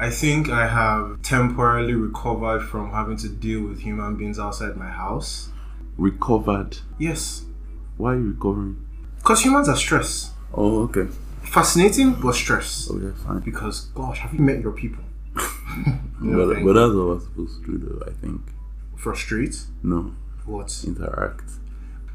I think I have temporarily recovered from having to deal with human beings outside my house. Recovered. Yes, Why are you recovering? because humans are stress. Oh, okay. Fascinating, but stress. Oh, okay, fine. Because, gosh, have you met your people? No, but, but that's what we're supposed to do, though, I think. Frustrate? No, What? interact.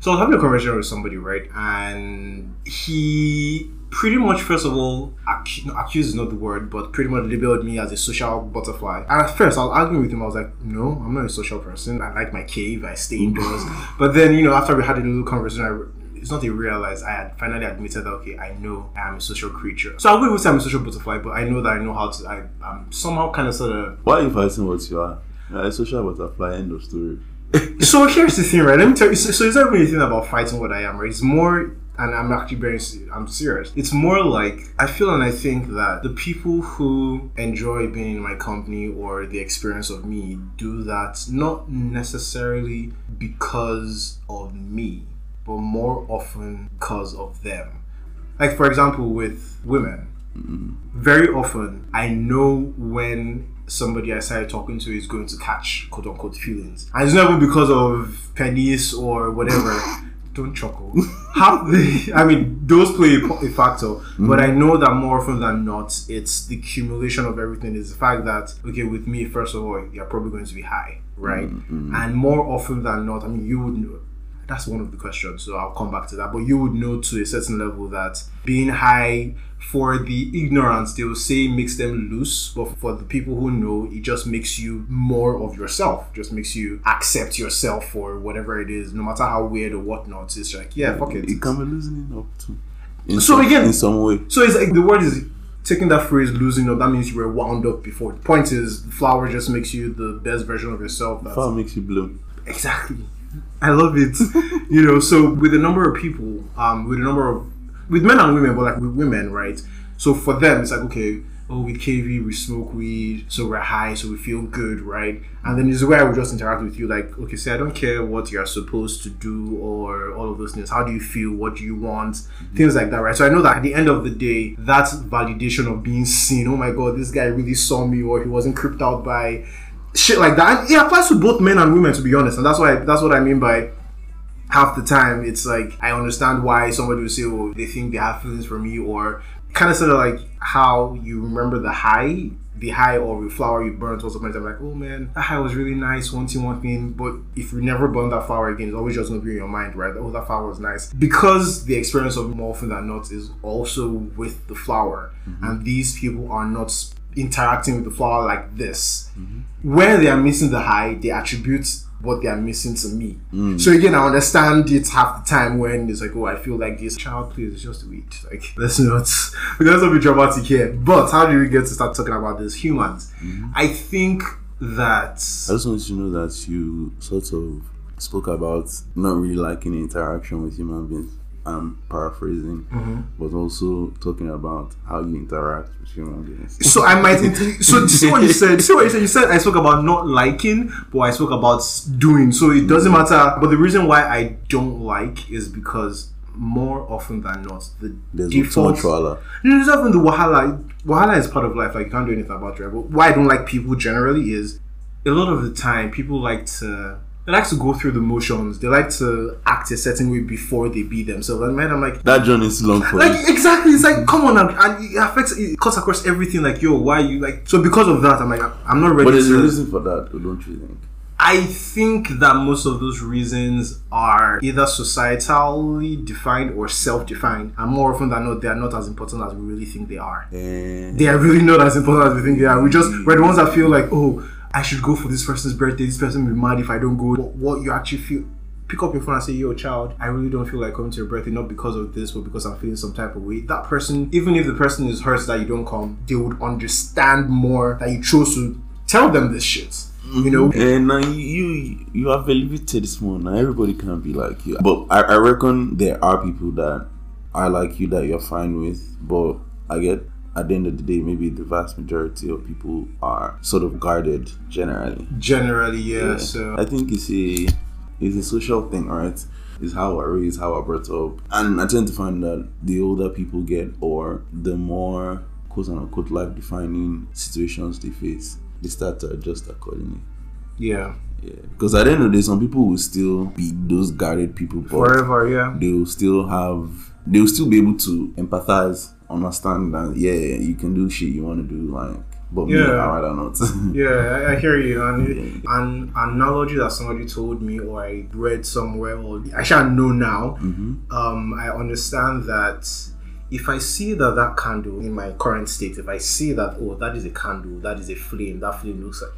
So I was having a conversation with somebody, right? And he pretty much, first of all, accu- no, accused is not the word, but pretty much labeled me as a social butterfly. And at first, I was arguing with him. I was like, no, I'm not a social person. I like my cave. I stay indoors. but then, you know, after we had a little conversation, I it's not a realize I had finally admitted that okay, I know I am a social creature. So I wouldn't say I'm a social butterfly, but I know that I know how to. I, I'm somehow kind of sort of Why are you fighting what you are? You're a social butterfly, end of story. So here's the thing, right? Let me tell you. So, so it's not really thing about fighting what I am, right? It's more, and I'm actually very, I'm serious. It's more like I feel and I think that the people who enjoy being in my company or the experience of me do that not necessarily because of me, but more often because of them. Like for example, with women, mm-hmm. very often I know when somebody I started talking to is going to catch quote unquote feelings. And it's not even because of pennies or whatever. Don't chuckle. The, I mean, those play a, factor, mm-hmm. but I know that more often than not, it's the accumulation of everything. Is the fact that okay, with me, first of all, you're probably going to be high, right? Mm-hmm. And more often than not, I mean, you would know that's one of the questions so i'll come back to that but you would know to a certain level that being high for the ignorance they will say makes them loose but for the people who know it just makes you more of yourself just makes you accept yourself for whatever it is no matter how weird or whatnot it's like yeah fuck it You can be loosening up too. In So some, again- in some way. so it's like the word is taking that phrase losing up that means you were wound up before the point is the flower just makes you the best version of yourself that's Fire makes you bloom. Exactly. I love it. you know, so with a number of people, um, with a number of with men and women, but like with women, right? So for them, it's like okay, oh, with KV we smoke weed, so we're high, so we feel good, right? And then it's where I would just interact with you, like, okay, say I don't care what you're supposed to do or all of those things. How do you feel? What do you want? Things like that, right? So I know that at the end of the day, that's validation of being seen. Oh my god, this guy really saw me, or he wasn't creeped out by shit like that. And it applies to both men and women, to be honest. And that's why that's what I mean by half the time it's like I understand why somebody would say, "Oh, they think they have feelings for me," or kind of sort of like how you remember the high, the high or the flower you burnt or something. I'm like, "Oh man, that high was really nice, one thing, one thing." But if you never burn that flower again, it's always just gonna be in your mind, right? Oh, that flower was nice because the experience of more often than not is also with the flower, mm-hmm. and these people are not interacting with the flower like this. Mm-hmm. Where they are missing the high, they attribute what they are missing to me. Mm. So again, I understand it half the time when it's like, oh, I feel like this child, please, just wait. Like, let's not, let's not be dramatic here. But how do we get to start talking about this? Humans. Mm-hmm. I think that I just want you to know that you sort of spoke about not really liking interaction with human beings. I'm paraphrasing, Mm-hmm. but also talking about how you interact with human beings. so I might. So see what you said. See what you said. You said I spoke about not liking, but I spoke about doing. So it doesn't matter. But the reason why I don't like is because more often than not, the There's too default. much wahala. There's often the wahala. Wahala is part of life. Like you can't do anything about it. Right? But why I don't like people generally is a lot of the time people like to. They like to go through the motions. They like to act a certain way before they be themselves. And man, I'm like, That journey is long for you. like exactly. It's like come on, and, and it affects. It cuts across everything. Like yo, why you like? So because of that, I'm like, I'm not ready But there's a reason for that, don't you think? I think that most of those reasons are either societally defined or self-defined, and more often than not, they are not as important as we really think they are. And They are really not as important as we think they are. We just we're the ones that feel like, oh, I should go for this person's birthday. This person will be mad if I don't go. But what you actually feel. Pick up your phone and say, "Yo, child, I really don't feel like coming to your birthday, not because of this, but because I'm feeling some type of way." That person, even if the person is hurt that you don't come, they would understand more that you chose to tell them this shit. You know, And now you you have elevated this more. Now everybody can be like you. But I, I reckon there are people that are like you that you're fine with. But I get at the end of the day, maybe the vast majority of people are sort of guarded generally. generally, yeah. So I think it's a it's a social thing, right? It's how we're raised, how we're brought up. And I tend to find that the older people get or the more quote unquote life defining situations they face, they start to adjust accordingly. Yeah. Yeah, because at the end of the day, some people will still be those guarded people, but Forever, yeah. they will still have, they will still be able to empathize, understand that yeah, you can do shit you want to do, like, but me, Yeah. I don't know. Yeah, I, I hear you. And an analogy that somebody told me or I read somewhere or I shall know now, Mhm. um, I understand that if I see that that candle in my current state, if I see that, oh, that is a candle, that is a flame, that flame looks like,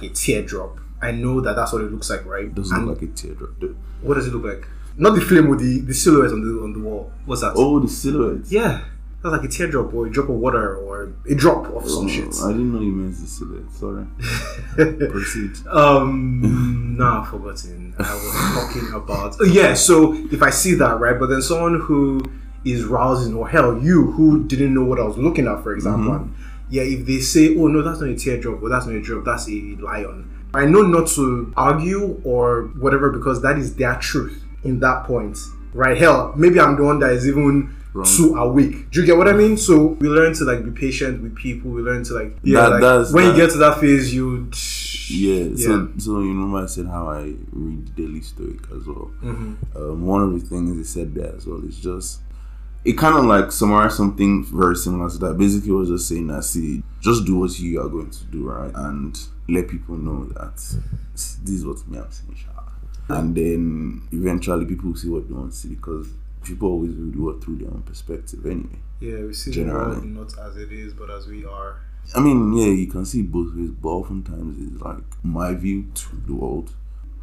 like a teardrop, I know that that's what it looks like, right? Doesn't And look like a teardrop. though. what does it look like? Not the flame with the, the silhouette on the on the wall. What's that? Oh, the silhouette. Yeah. That's like a teardrop or a drop of water or a drop of some Oh, shit. I didn't know you meant the silhouette. Sorry. Proceed. Um, no, I've forgotten. I was talking about. Oh, yeah, so if I see that, right, but then someone who is rousing, or hell, you who didn't know what I was looking at, for example, and yeah, if they say, oh no, that's not a teardrop, or that's not a drop, that's a lion, I know not to argue or whatever because that is their truth in that point, right? Hell, maybe I'm the one that is even. Wrong. Too awake. Do you get what I mean? So we learn to like be patient with people. We learn to like yeah. That- like, that's- when you get to that phase, you Yeah, so so you remember I said how I read the Daily Stoic as well. Mm-hmm. Um, one of the things they said there as well is just it kind of like summarized something very similar to that. Basically, it was just saying that see, just do what you are going to do, right, and let people know that this is what me I'm saying, and then eventually people will see what they want to see because people always do the work through their own perspective anyway. Yeah, we see Generally. the world not as it is, but as we are. I mean, yeah, you can see both ways, but oftentimes it's like my view to the world.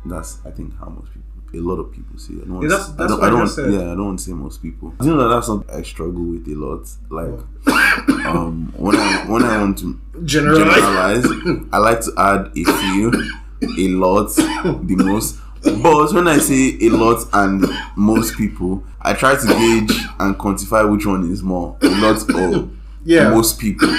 That's I think how most people, a lot of people see. it. I don't Yeah, to- that's- I don't, what I I don't, just said. Yeah, I don't want to say most people. You know that's something I struggle with a lot. Like, um, when I when I want to Generalize. generalize, I like to add a few, a lot, the most. But when I say a lot and most people, I try to gauge and quantify which one is more, a lot or Yeah. most people.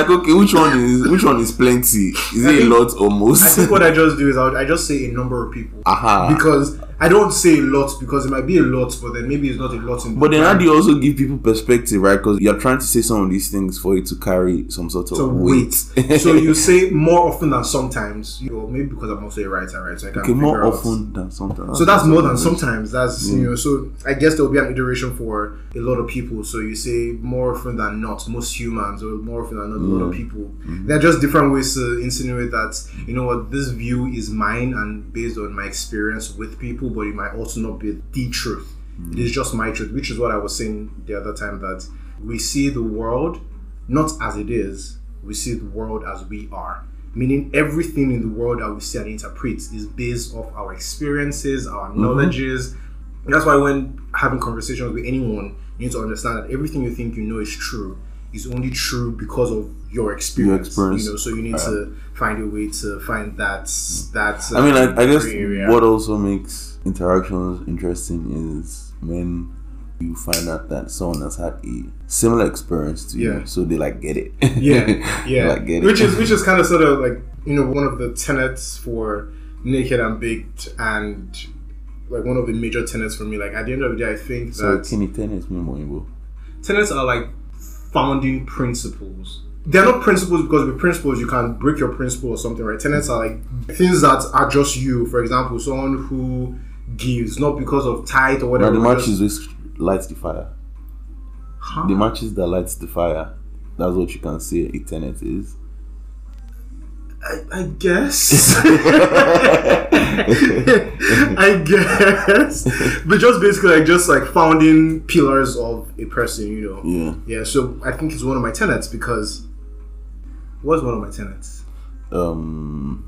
like okay, which one is which one is plenty? Is it a lot or most? I think what I just do is I, I just say a number of people Aha. because I don't say a lot because it might be a lot, but then maybe it's not a lot in. But then how do you also give people perspective, right? Because you're trying to say some of these things for it to carry some sort of So weight. wait. so you say more often than sometimes. You know, maybe because I'm also a writer, right? So I can okay, more out- often than sometimes. So that's more than sometimes. That's you mm. know. So I guess there will be an iteration for a lot of people. So you say more often than not, most humans, or more often than not, lot of mm-hmm. people. Mm-hmm. They're just different ways to insinuate that you know what this view is mine and based on my experience with people, but it might also not be the truth. Mm-hmm. It is just my truth, which is what I was saying the other time that we see the world not as it is, we see the world as we are. Meaning everything in the world that we see and interpret is based off our experiences, our knowledges. That's why when having conversations with anyone, you need to understand that everything you think you know is true is only true because of your experience. Your experience. You know, so you need to find a way to find that that. I mean, uh, I, I guess area. what also makes interactions interesting is when you find out that someone has had a similar experience to Yeah. you, so they like get it. yeah yeah like get which is which is kind of sort of like you know one of the tenets for naked and baked and like one of the major tenets for me like at the end of the day i think so that can you tennis me more? tenets are like founding principles they're not principles because with principles you can break your principle or something right tenets are like things that are just you for example someone who gives not because of tithe or Now whatever the but matches which lights the fire. Huh? The matches that lights the fire. That's what you can say a tenet is. I, I guess. I guess. But just basically like just like founding pillars of a person, you know. Yeah. Yeah, so I think it's one of my tenets because what's one of my tenets? Um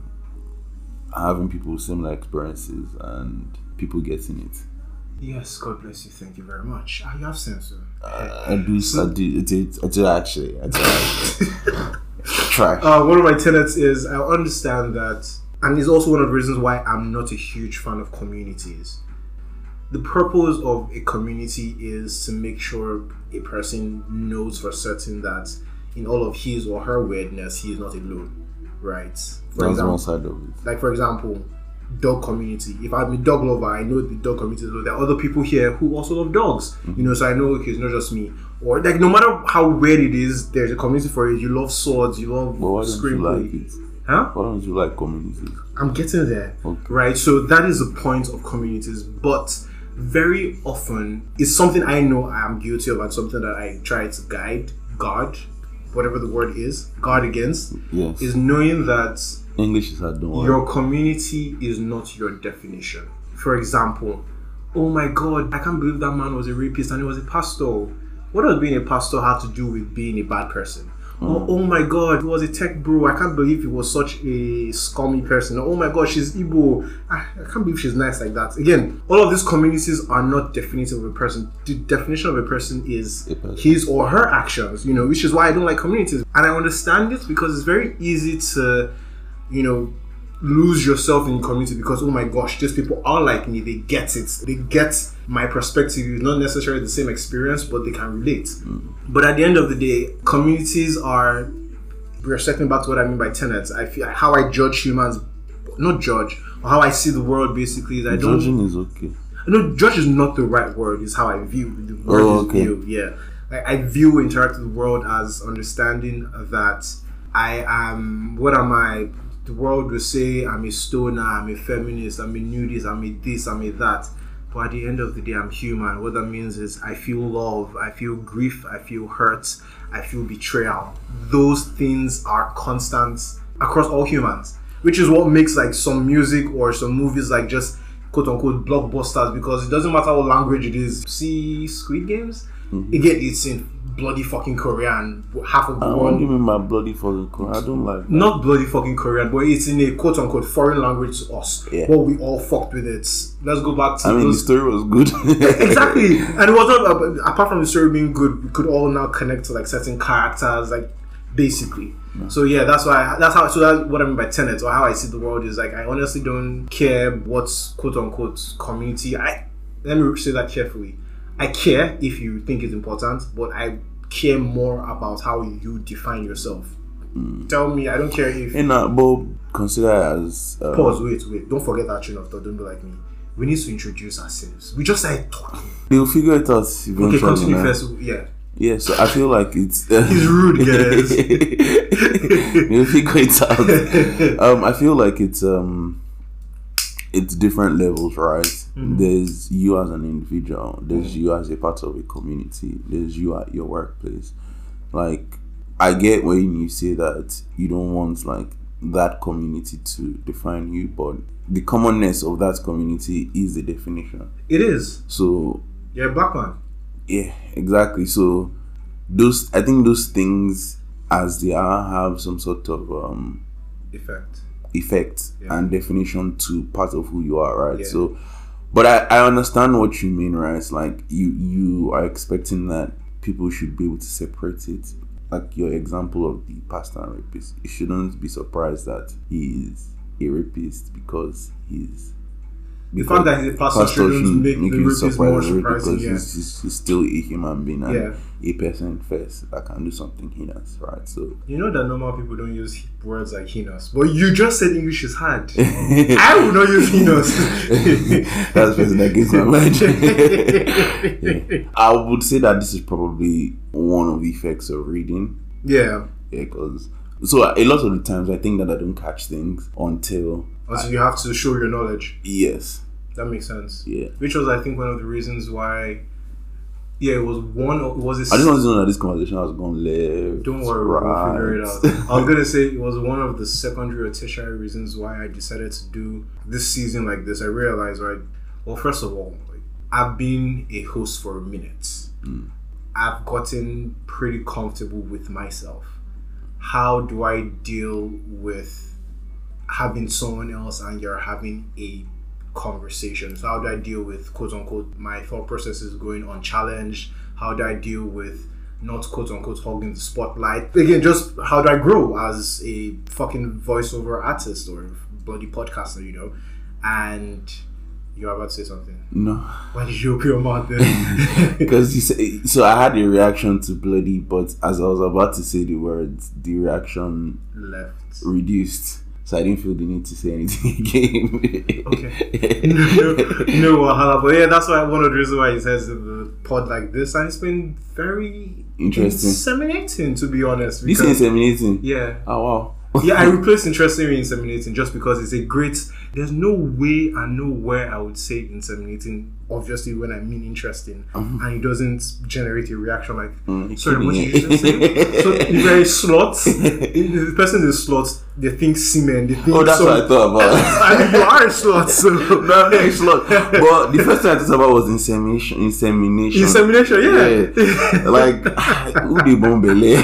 having people with similar experiences and people getting it. Yes, God bless you. Thank you very much. I have sense. though. I do I do I do, I do actually. I do actually. Try. Uh, one of my tenets is I understand that, and it's also one of the reasons why I'm not a huge fan of communities. The purpose of a community is to make sure a person knows for certain that in all of his or her weirdness, he is not alone, right? For That's example, one side of it. like for example, dog community. If I'm a dog lover, I know the dog community. So there are other people here who also love dogs. You know, so I know okay, it's not just me. Or like no matter how weird it is, there's a community for it. You love swords, you love But why don't you screenplay. like it? Huh? Why don't you like communities? I'm getting there. Okay. Right. So that is the point of communities, but very often it's something I know I am guilty of and something that I try to guide, guard, whatever the word is, guard against, Yes. is knowing that English is hard, don't your community is not your definition. For example, oh my god, I can't believe that man was a rapist and he was a pastor. What does being a pastor have to do with being a bad person? Or, oh my god, he was a tech bro. I can't believe he was such a scummy person. Oh my god, she's Igbo. I, I can't believe she's nice like that. Again, all of these communities are not definitive of a person. The definition of a person is his or her actions, you know, which is why I don't like communities. And I understand it because it's very easy to, you know, lose yourself in community because oh my gosh, these people are like me, they get it. They get my perspective. It's not necessarily the same experience, but they can relate. Mm. But at the end of the day, communities are we're circling back to what I mean by tenets. I feel how I judge humans not judge, or how I see the world basically is I don't Judging is okay. no, judge is not the right word. Is how I view the oh, world Oh, okay. view. Yeah, like, I view interact with the world as understanding that I am. What am I? The world will say I'm a stoner, I'm a feminist, I'm a nudist, I'm a this, I'm a that. But at the end of the day, I'm human. What that means is I feel love, I feel grief, I feel hurt, I feel betrayal. Those things are constant across all humans, which is what makes like some music or some movies like just quote unquote blockbusters because it doesn't matter what language it is. See Squid Games? Again, it's in bloody fucking Korean. Half of the I world give me my bloody fucking core. I don't like that. not bloody fucking Korean, but it's in a quote unquote foreign language to us. Yeah. Well, we all fucked with it. Let's go back to I mean, the story was good. exactly, and it was not uh, apart from the story being good. We could all now connect to like certain characters, like basically. So yeah, that's why that's how. So that's what I mean by tenets or how I see the world is like I honestly don't care what's quote unquote community. I let me say that carefully. I care if you think it's important, but I care more about how you define yourself. Tell me, I don't care if And uh, but consider as uh, Pause, wait, wait. Don't forget that train of thought. Don't be like me. We need to introduce ourselves. We just like talking. they'll figure it out eventually. Okay, continue first. Yeah. Yeah, so I feel like it's He's rude, guys. They'll figure it out. Um, I feel like it's um, it's different levels, right? Mm-hmm. There's you as an individual. There's you as a part of a community. There's you at your workplace. Like, I get when you say that you don't want like that community to define you, but the commonness of that community is the definition. It is. So You're a black man. yeah, exactly. So those I think those things as they are have some sort of um Effect. Effect Yeah. and definition to part of who you are, right? Yeah. So but I, I understand what you mean, right? It's like you you are expecting that people should be able to separate it. Like your example of the pastor and rapist. You shouldn't be surprised that he is a rapist because he's The fact that he's a pastor shouldn't make the rapist surprised more surprising, because yeah. he's, he's, he's still a human being and Yeah. a person first that can do something heinous, right? So You know that normal people don't use words like heinous, but you just said English is hard. I would not use heinous. That's the person that my mind. Yeah. I would say that this is probably one of the effects of reading. yeah. Yeah, because so a lot of the times I think that I don't catch things until Also, you have to show your knowledge. yes, That makes sense. yeah. Which was, I think, one of the reasons why. Yeah, it was one. Of, it was a I just want to know that this conversation has gone left. Don't worry, we'll figure it out. I was gonna say it was one of the secondary or tertiary reasons why I decided to do this season like this. I realized, right? Well, first of all, like, I've been a host for a minute. Hmm. I've gotten pretty comfortable with myself. How do I deal with having someone else and you're having a conversation? So how do I deal with quote unquote my thought process is going unchallenged? How do I deal with not quote unquote hogging the spotlight? Again, just how do I grow as a fucking voiceover artist or bloody podcaster, you know? And you're about to say something. No, Why did you open your mouth then? because you say so. I had a reaction to bloody, but as I was about to say the words, the reaction Left. reduced. So I didn't feel the need to say anything again. Okay. no, no wahala. But yeah, that's why one of the reasons why he says the pod like this, and it's been very Interesting. inseminating to be honest. This because- is inseminating. yeah. Oh wow. yeah, I replaced interesting with inseminating just because it's a great. There's no way and nowhere I would say inseminating. Obviously, when I mean interesting, and it doesn't generate a reaction like. Mm, Sorry, what did you just say? so if you're a slot, if the person is a slot, they think semen. They think Oh, that's what I thought about. I mean, you are a slot, so no, I'm not a slut. But the first thing I thought about was insemination. Insemination. insemination. Yeah. like who the bombele?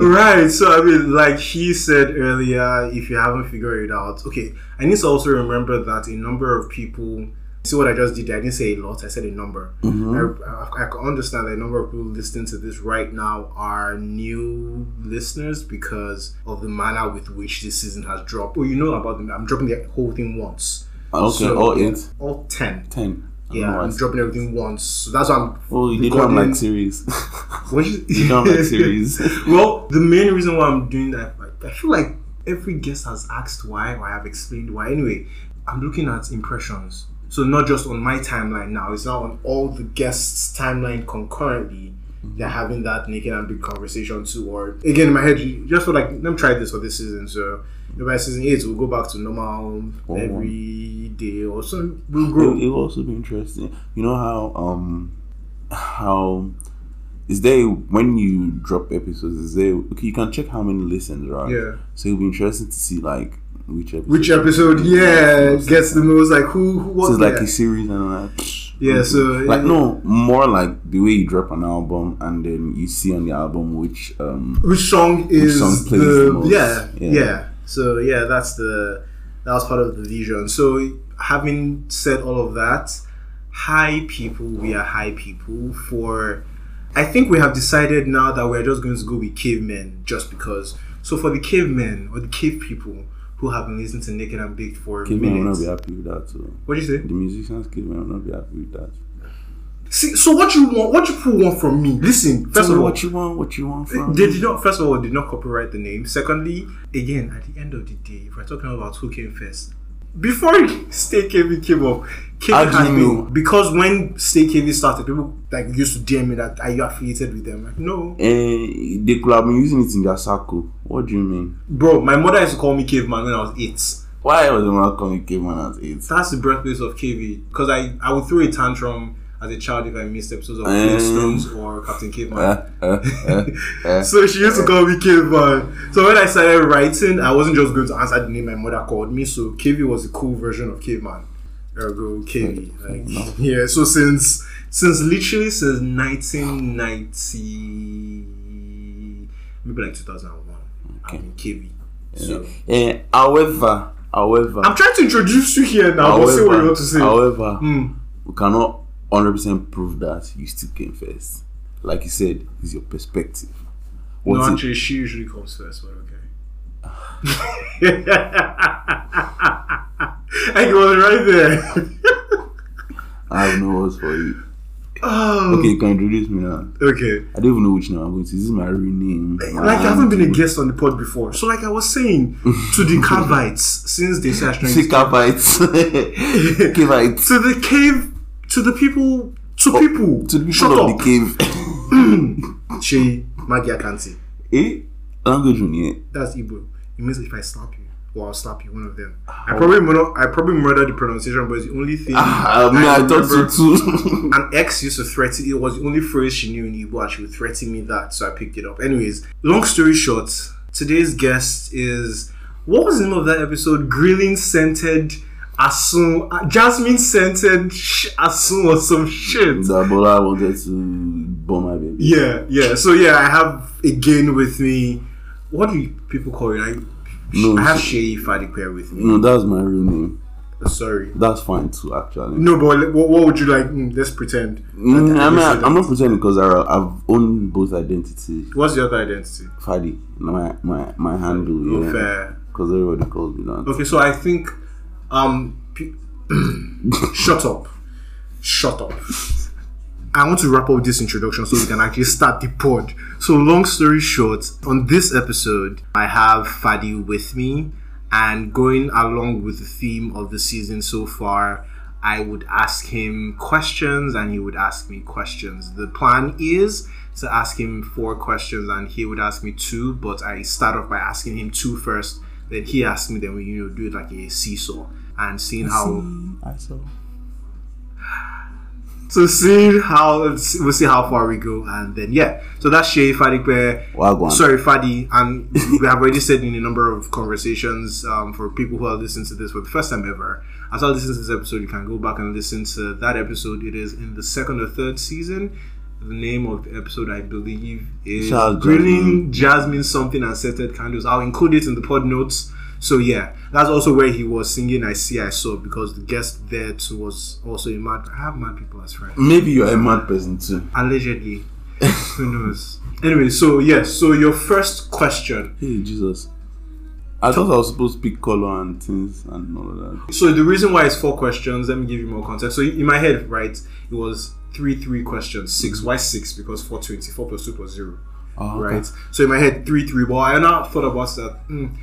Right. So I mean, like he said earlier, if you haven't figured it out, okay. I need to also remember that a number of people. See what I just did? there? I didn't say a lot. I said a number. Mm-hmm. I, I, I can understand that a number of people listening to this right now are new listeners because of the manner with which this season has dropped. Well, you know about them. I'm dropping the whole thing once. Oh, okay, So, all eight, all ten. ten. Yeah, I'm dropping everything once. So that's why I'm. Oh, you recording- like series. What you, you don't like series. well, the main reason why I'm doing that, I feel like every guest has asked why, or I have explained why. Anyway, I'm looking at impressions. So not just on my timeline now, it's now on all the guests' timeline concurrently. They're having that naked and big conversation too. Or again in my head, just feel like let me try this for this season. So by season eight, we'll go back to normal Oh. every day or so. We'll grow. it will also be interesting. You know how um how is there when you drop episodes? Is there okay? You can check how many listens, right? Yeah. So it'll be interesting to see like which episode. Which episode, yeah, gets the most like who? who what, So it's like a series and like. Yeah, so like no more like the way you drop an album and then you see on the album which um which song is song plays the, the most. yeah, Yeah. yeah so yeah that's the that was part of the vision so having said all of that hi people we are high people for i think we have decided now that we're just going to go with cavemen just because so for the cavemen or the cave people who have been listening to naked and baked for Kevin will not be happy with that too. what do you say The musicians cavemen will not be happy with that. see so what you want what you people want from me listen first Tell of all what you want, what you want from They me. did not. First of all, did not copyright the name. Secondly, again, at the end of the day, if we're talking about who came first, before Stay KV came up, KV How do had you been know? because when Stay KV started, people like used to DM me that are you affiliated with them? Like, no, Eh, they could have been using it in their circle. What do you mean? bro. My mother used to call me caveman when I was eight. Why was the man calling me Caveman at eight? That's the birthplace of KV because I I would throw a tantrum as a child if I missed episodes of Um, Flintstones or Captain Caveman. Uh, uh, uh, uh. So she used to call me Caveman. So when I started writing, I wasn't just going to answer the name my mother called me. So KV was a cool version of Caveman. Ergo KV. Like, yeah. So since since literally since 1990, maybe like 2001, I'm in KV. So Eh, however, however, I'm trying to introduce you here now. But say what you want to say. however, Hmm. we cannot 100% prove that you still came first. Like you said, it's your perspective. No, What's it? actually, she usually comes first, but okay. I was right there. I have no words for you. oh, Okay, you can introduce me now. okay. I don't even know which name I'm going to. This is my real name. my Like I haven't been a guest on the pod before, so like I was saying to the Cavites, since they I should See, Cavites. Cavites. to the cave, to the people, to people, Oh, To the people shut of up. the cave. She Maggie Akanti. eh? Language. That's Igbo. It means if I slap you, or I'll slap you, one of them. I probably murder, I probably murdered the pronunciation, but it's the only thing. Ah, I mean, I, thought so too. An ex used to threaten. It was the only phrase she knew in Igbo, and she would threaten me that, so I picked it up. Anyways, long story short, today's guest is what was the name of that episode? Grilling scented asun, jasmine scented sh- asun or some shit. Dabola wanted to bomb my baby. Yeah, yeah. So yeah, I have again with me. What do people call it? I, No, I have Shay Fadipe with me. No, that's my real name. Sorry. That's fine too, actually. No, but what, what would you like? Mm, let's pretend. Mm, I mean, Yes, I, I'm not pretending because I, I've owned both identities. What's the other identity? Fadi, my my my handle, yeah, fair. because everybody calls me that. Okay, so I think, um, shut up, shut up. I want to wrap up this introduction so we can actually start the pod. So, long story short, on this episode, I have Fadi with me, and going along with the theme of the season so far, I would ask him questions and he would ask me questions. The plan is to ask him four questions and he would ask me two, but I start off by asking him two first, then he asks me, then we you know do it like a seesaw and seeing how I saw. So seeing how we'll see how far we go and then yeah. So that's Shay Wagwan. sorry Fadi. And we have already said in a number of conversations um, for people who are listening to this for the first time ever as well listen to this episode you can go back and listen to that episode. It is in the second or third season. The name of the episode I believe is Grilling Jasmine something and scented candles. I'll include it in the pod notes so yeah that's also where he was singing I see I saw because the guest there too was also a mad I have mad people as friends. Maybe you're a mad person too. allegedly. Who knows? Anyway so yes so your first question. Hey Jesus. I thought I was supposed to pick color and things and all of that. so the reason why it's four questions let me give you more context. So in my head right it was three three questions. Six why six? Because 420 4 plus 2 plus 0 Oh, okay. right? So in my head three three. But i now thought about that. Mm,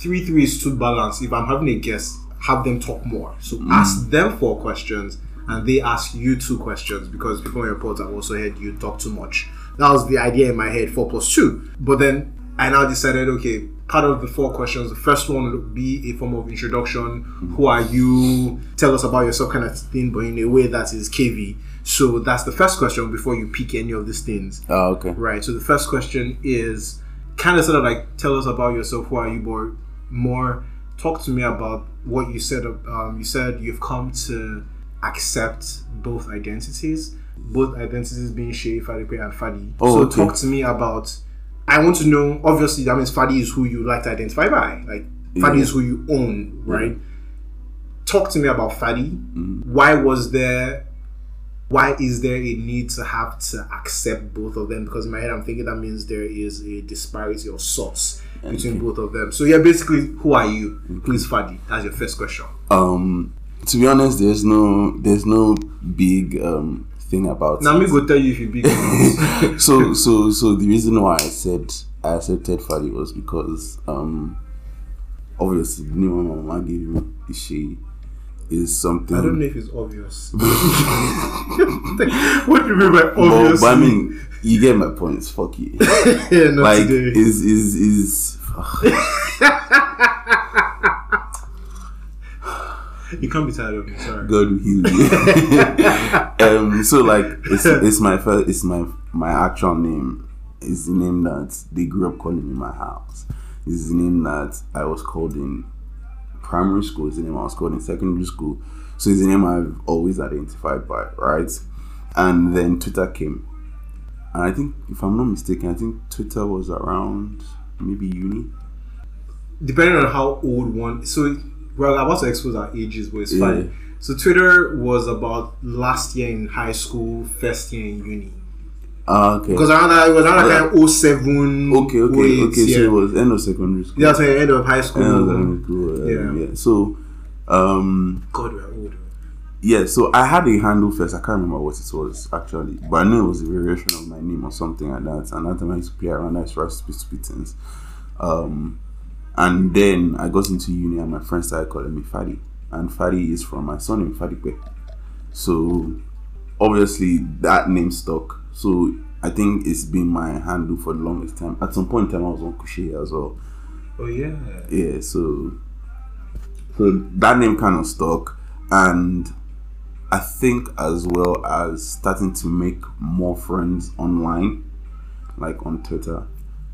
three three is too balanced if i'm having a guest have them talk more so Mm. ask them four questions and they ask you two questions because before your reports i've also heard you talk too much that was the idea in my head four plus two but then i now decided okay part of the four questions the first one would be a form of introduction who are you tell us about yourself kind of thing but in a way that is kv so that's the first question before you pick any of these things Oh, okay. Right. So the first question is kind of sort of like tell us about yourself. Who are you? More, more. Talk to me about what you said. Um, you said you've come to accept both identities, both identities being Shay, Fadipe, and Fadi. Oh, so okay. talk to me about. I want to know. Obviously, that means Fadi is who you like to identify by. Like Fadi Yeah. is who you own, right? Talk to me about Fadi. Mm-hmm. Why was there why is there a need to have to accept both of them? Because in my head, I'm thinking that means there is a disparity of sorts between both of them. So yeah, basically, who are you? Who is Fadi? That's your first question. Um, to be honest, there's no there's no big um thing about Now me go tell you if you big. so so so the reason why I said I accepted Fadi was because um obviously the name my mama gave me Ishi is something I don't know if it's obvious. what do you mean by but, obvious? but I mean you get my points, fuck you. yeah, not like today. is is is you can't be tired of me. Sorry. God will heal you. um, so like it's, it's my first, it's my my actual name. It's the name that they grew up calling me in my house. It's the name that I was called in primary school. is the name I was called in secondary school. So it's the name I've always identified by, right? And then Twitter came, and I think if I'm not mistaken, I think Twitter was around maybe uni. depending on how old one so we're about to expose our ages but it's Yeah. fine so twitter was about last year in high school first year in uni Ah, okay. because around that it was around Yeah. of 07 Okay, okay, 08, okay. So it was end of secondary school. yeah, the end of high school End of secondary school. um, Yeah. yeah. So, um, god we're old yeah. So I had a handle first. I can't remember what it was actually, but I knew it was a variation of my name or something like that. And that time I used to play around. I used to write stupid, things. Um, and then I got into uni, and my friends started calling me Fadi, and Fadi is from my son surname Fadipe. So obviously that name stuck. So I think it's been my handle for the longest time. At some point in time, I was on Kushe as well. oh yeah Yeah, so so that name kind of stuck, and I think as well as starting to make more friends online, like on Twitter.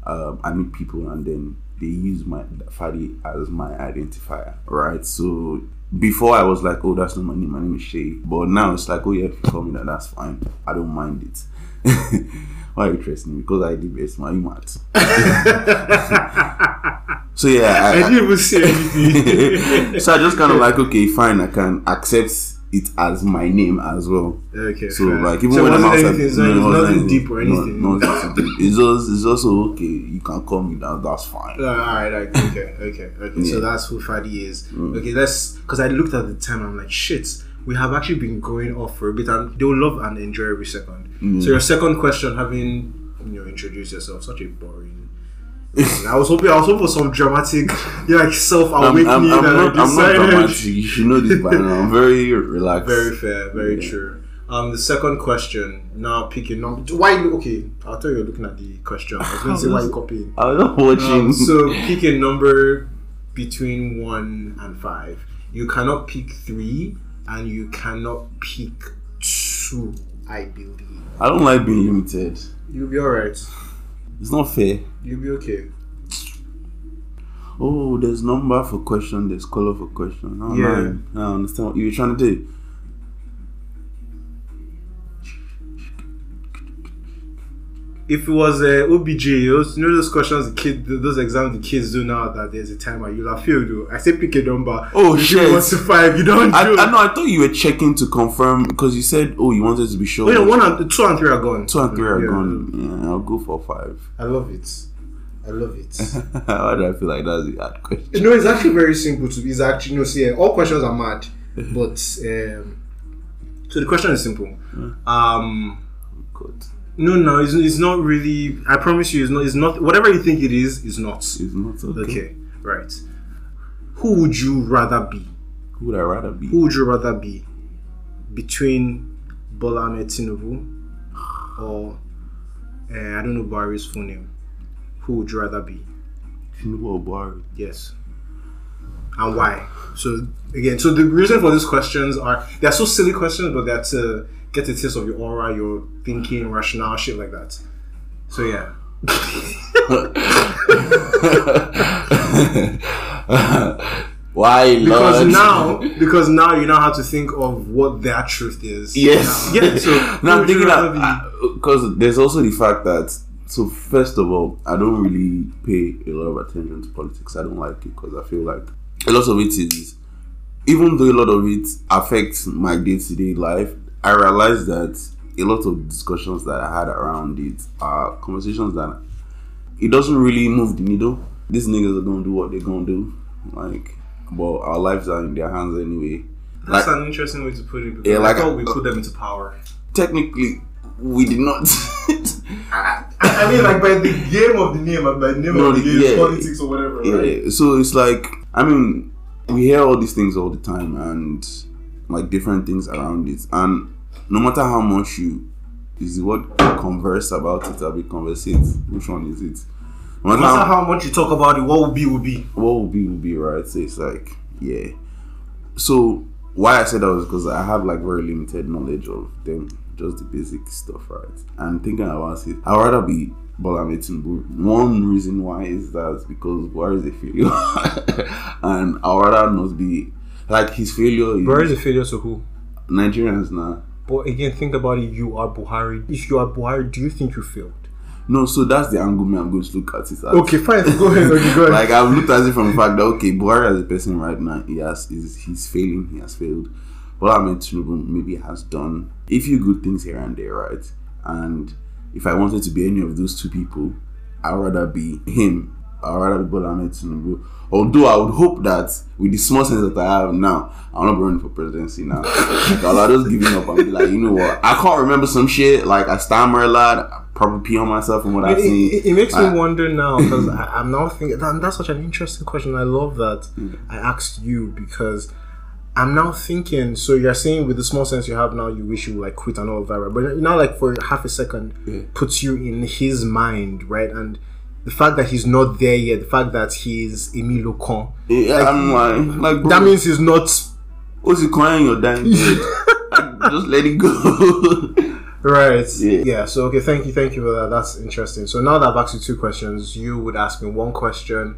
Um, I meet people and then they use my Fadi as my identifier, right? So before I was like, oh, that's not my name. My name is Shay. But now it's like, oh yeah, if you call me that, that's fine. I don't mind it. Why are you trusting me? Because I did best. My mad? So yeah, I I, didn't even say anything. so I just kind of like okay, fine, I can accept it as my name as well. okay. So fair. like even so when I'm outside, anything, so no, nothing anything. deep or anything. too deep. It's just it's also okay. You can call me that. That's fine. Uh, all right, like, okay, okay, okay. So Yeah. Mm. that's who Fadi is. Okay, let's because I looked at the time. I'm like, shit. We have actually been going off for a bit, and they will love and enjoy every second. Mm. So your second question, having you know introduced yourself, such a boring. I was hoping I was hoping for some dramatic, yeah, like self I'm, awakening. I'm, I'm, I not, I'm not dramatic. You should know this by now. I'm very relaxed. Very fair, very Yeah. true. Um, the second question. Now pick a number. Why? you- Okay, I'll tell you. You're looking at the question. I was going to say why you copying. I was not watching. Um, so pick a number between one and five. You cannot pick three, and you cannot pick two. I believe I don't like being limited. you'll be alright. It's not fair. You'll be okay. Oh, there's number for question, there's color for question. Oh, Yeah. man. I don't understand what you're trying to do. If it was uh, OBJ, you know those questions the kid, those exams the kids do now that there's a timer, you'll have failed. Though. I say pick a number. Oh, shit. One to five. You don't I, do. I know. I thought you were checking to confirm because you said, "Oh, you wanted to be sure." Oh, yeah, one and two and three are gone. two and three are Yeah. gone. Yeah, I'll go for five. I love it. I love it. Why do I feel like that's the hard question? no, it's actually very simple to. It's actually no. See, all questions are mad, but um, so the question is simple. Um, God, no, no, it's, it's not really. I promise you, it's not. It's not. Whatever you think it is, is not. it's not okay. Okay, right. Who would you rather be? Who would I rather be? Who would you rather be between Bola Ahmed Tinubu or uh, I don't know Buhari's full name? Who would you rather be? Tinubu or Buhari? Yes. And why? So again, so the reason for these questions are they're so silly questions, but they're to get a taste of your aura, your thinking, rationale, shit like that. So yeah. Why, Lord? Because now because now you now have to think of what their truth is. Yes. Now, yeah. So now I'm thinking that because uh, there's also the fact that so first of all, I don't really pay a lot of attention to politics. I don't like it because I feel like a lot of it is, even though a lot of it affects my day to day life, I realized that a lot of discussions that I had around it are conversations that it doesn't really move the needle. These niggas are gonna do what they're gonna do, like, but our lives are in their hands anyway. That's Like- an interesting way to put it. Because Yeah, like- I thought we uh, put them into power. Technically, we did not. I, mean, like by the game of the name, by the name No, of the game, yeah. politics or whatever. Right? Yeah, so it's like I mean, we hear all these things all the time and like different things around it, and no matter how much you is what converse about it, or we conversate. Which one is it? No No matter matter how, how much you talk about it, what will be will be. what will be will be right. So it's like yeah. So why I said that was because I have like very limited knowledge of them, just the basic stuff, right? And thinking about it, I'd rather be Bola Tinubu. One reason why is that because Buhari is a failure, and I'd rather not be like his failure. Is Buhari is a failure to who? Nigerians now. But again, think about it. You are Buhari. If you are Buhari, do you think you failed? No, so that's the angle me I'm going to look at it. As. Okay, fine. Go ahead. Okay, go ahead. like I've looked at it from the fact that okay, Buhari as a person right now, he has is he's failing, he has failed. But I mean Tinubu maybe has done a few good things here and there, right? And if I wanted to be any of those two people, I'd rather be him. I'd rather be Bola Ahmed Tinubu. Although I would hope that with the small sense that I have now, I'm not running for presidency now. like, I'll just giving up and be like, you know what? I can't remember some shit. Like I stammer a lot. I probably pee on myself from what I've It, seen. it, it makes I- me wonder now because I'm now thinking that, that's such an interesting question. I love that Mm. I asked you because I'm now thinking. So you're saying with the small sense you have now, you wish you would like quit and all of that, right? But now, like for half a second, Yeah. puts you in his mind, right? And the fact that he's not there yet, the fact that he's Emi lokan, Yeah, I'm like, like bro, that means he's not what's he crying your dying? Like, just let it go. Right. Yeah. Yeah. So okay, thank you, thank you for that. That's interesting. So now that I've asked you two questions, you would ask me one question.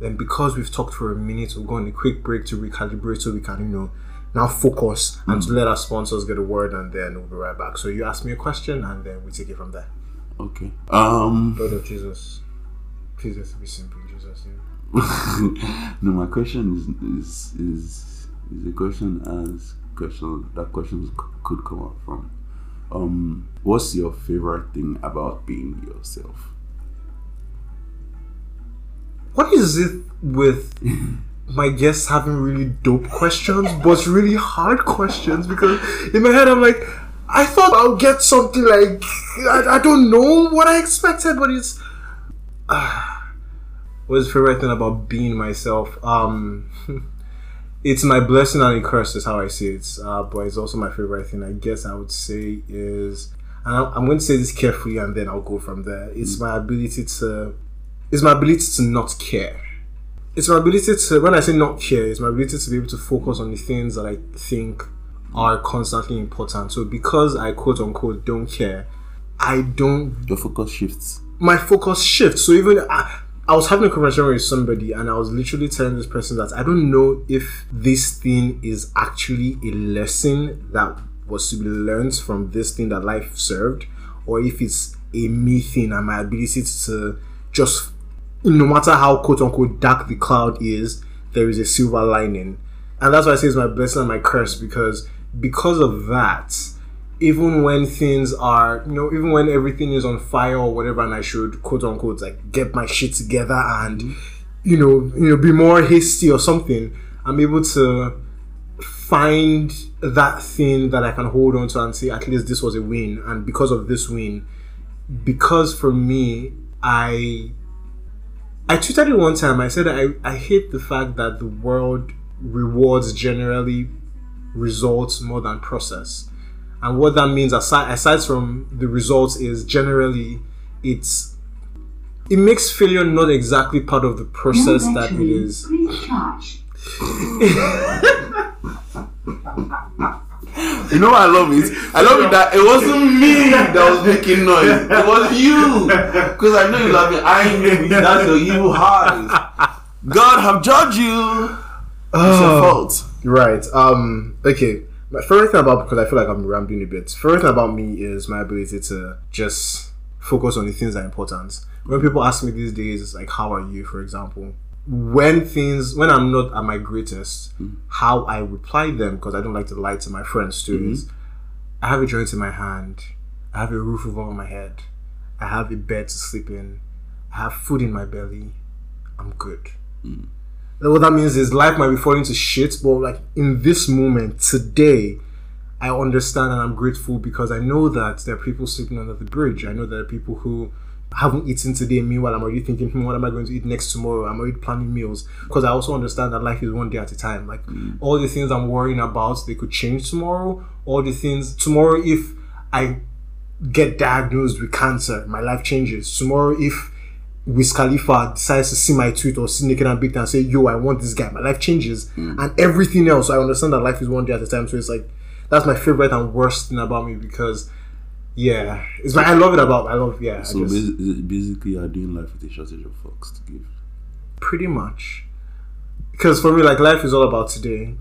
Then because we've talked for a minute, we'll go on a quick break to recalibrate so we can, you know, now focus and to let our sponsors get a word and then we'll be right back. So you ask me a question and then we take it from there. okay. Um. Lord of Jesus. Please let it be simple in Jesus' name. no, my question is is is is a question as question that questions could come up from. Um, what's your favorite thing about being yourself? What is it with my guests having really dope questions, but really hard questions because in my head I'm like, I thought I'll get something like I, I don't know what I expected, but it's. Uh, favorite thing about being myself? Um, it's my blessing and a curse, is how I see it. Uh, but it's also my favorite thing. I guess I would say is, and I'm going to say this carefully, and then I'll go from there. It's my ability to, it's my ability to not care. It's my ability to, when I say not care, it's my ability to be able to focus on the things that I think are constantly important. So because I quote unquote don't care, I don't. Your focus shifts. My focus shifts. So even I, I was having a conversation with somebody, and I was literally telling this person that I don't know if this thing is actually a lesson that was to be learned from this thing that life served, or if it's a me thing and my ability to just, no matter how quote unquote dark the cloud is, there is a silver lining. And that's why I say it's my blessing and my curse because because of that, even when things are, you know, even when everything is on fire or whatever, and I should quote unquote like get my shit together and, mm-hmm. you know, you know, be more hasty or something, I'm able to find that thing that I can hold on to and say at least this was a win, and because of this win, because for me, I I tweeted it one time. I said I, I hate the fact that the world rewards generally results more than process. And what that means, aside aside from the results, is generally it's it makes failure not exactly part of the process that it is. You know I love it? I love it that it wasn't me that was making noise. It was you. Because I know you love me. I know that's your evil heart. God have judged you. It's your fault. Right. Um. Okay. My favorite thing about because I feel like I'm rambling a bit. Favorite thing about me is my ability to just focus on the things that are important. When people ask me these days, like, "How are you?" for example, when things when I'm not at my greatest, hmm. how I reply them because I don't like to lie to my friends too is, hmm. I have a joint in my hand, I have a roof over my head, I have a bed to sleep in, I have food in my belly, I'm good. Then what that means is life might be falling to shit, but like in this moment, today, I understand and I'm grateful because I know that there are people sleeping under the bridge. I know there are people who haven't eaten today. Meanwhile, I'm already thinking, hmm, what am I going to eat next tomorrow? I'm already planning meals because I also understand that life is one day at a time. Like all the things I'm worrying about, they could change tomorrow. All the things tomorrow, if I get diagnosed with cancer, my life changes. Tomorrow, if Wiz Khalifa decides to see my tweet or see Naked and Big and say, yo, I want this guy, my life changes. Hmm. And everything else, I understand that life is one day at a time. So it's like, that's my favorite and worst thing about me because, yeah, it's my, I love it about, I love, yeah, So just- basically, you're doing life with a shortage of fucks to give. pretty much. Because for me, like, life is all about today.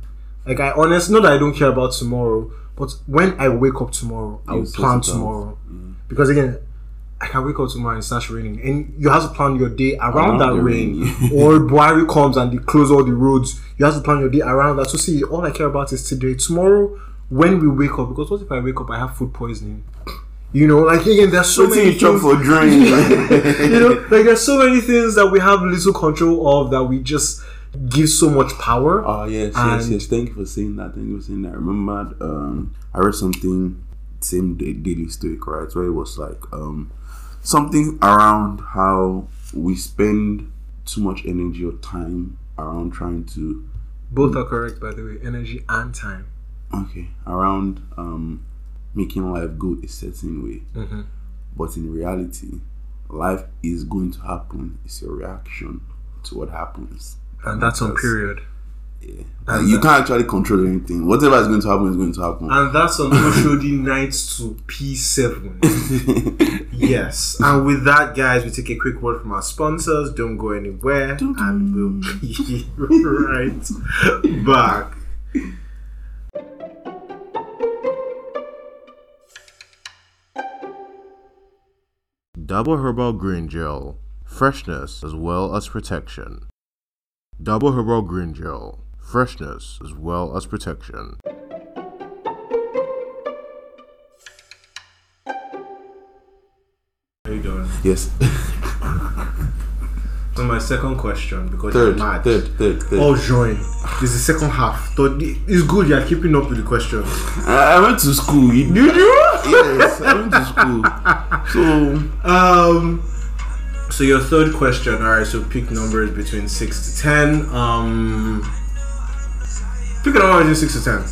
Like, I honest, not that I don't care about tomorrow, but when I wake up tomorrow, I will plan tomorrow. Mm. Because again, I can wake up tomorrow and it starts raining, and you have to plan your day around, Around that rain. rain. or Buhari comes and they close all the roads. You have to plan your day around that. So see, all I care about is today. Tomorrow, when we wake up, because what if I wake up I have food poisoning? You know, like again, there's so What's many you things for drink? you know, like there's so many things that we have little control of that we just give so much power. Oh yes, yes, And- yes. Thank you for saying that. Thank you for saying that. I remember um, I read something same day, Daily Stoic, right? Where it was like um, something around how we spend too much energy or time around trying to Both are correct, by the way, energy and time. okay around um, making life go a certain way, Mm-hmm. but in reality, life is going to happen. It's your reaction to what happens. And that's on period. Yeah. You can't actually control anything. Whatever is going to happen is going to happen. And that's on Oshodi Nights to P7. yes. And with that, guys, we take a quick word from our sponsors. Don't go anywhere. And we'll be right back. Double Herbal Green Gel. Freshness as well as protection. Double Herbal Green Gel. Freshness as well as protection. How you doing? yes. So my second question because Third, you're mad. third, third, third. Oh, join. This is the second half. Third, it's good. You're keeping up with the questions. I, I went to school. You, Did you? yes, I went to school. So Um. So your third question. All right. So pick numbers between six to ten. Um. Pick a number between six to ten.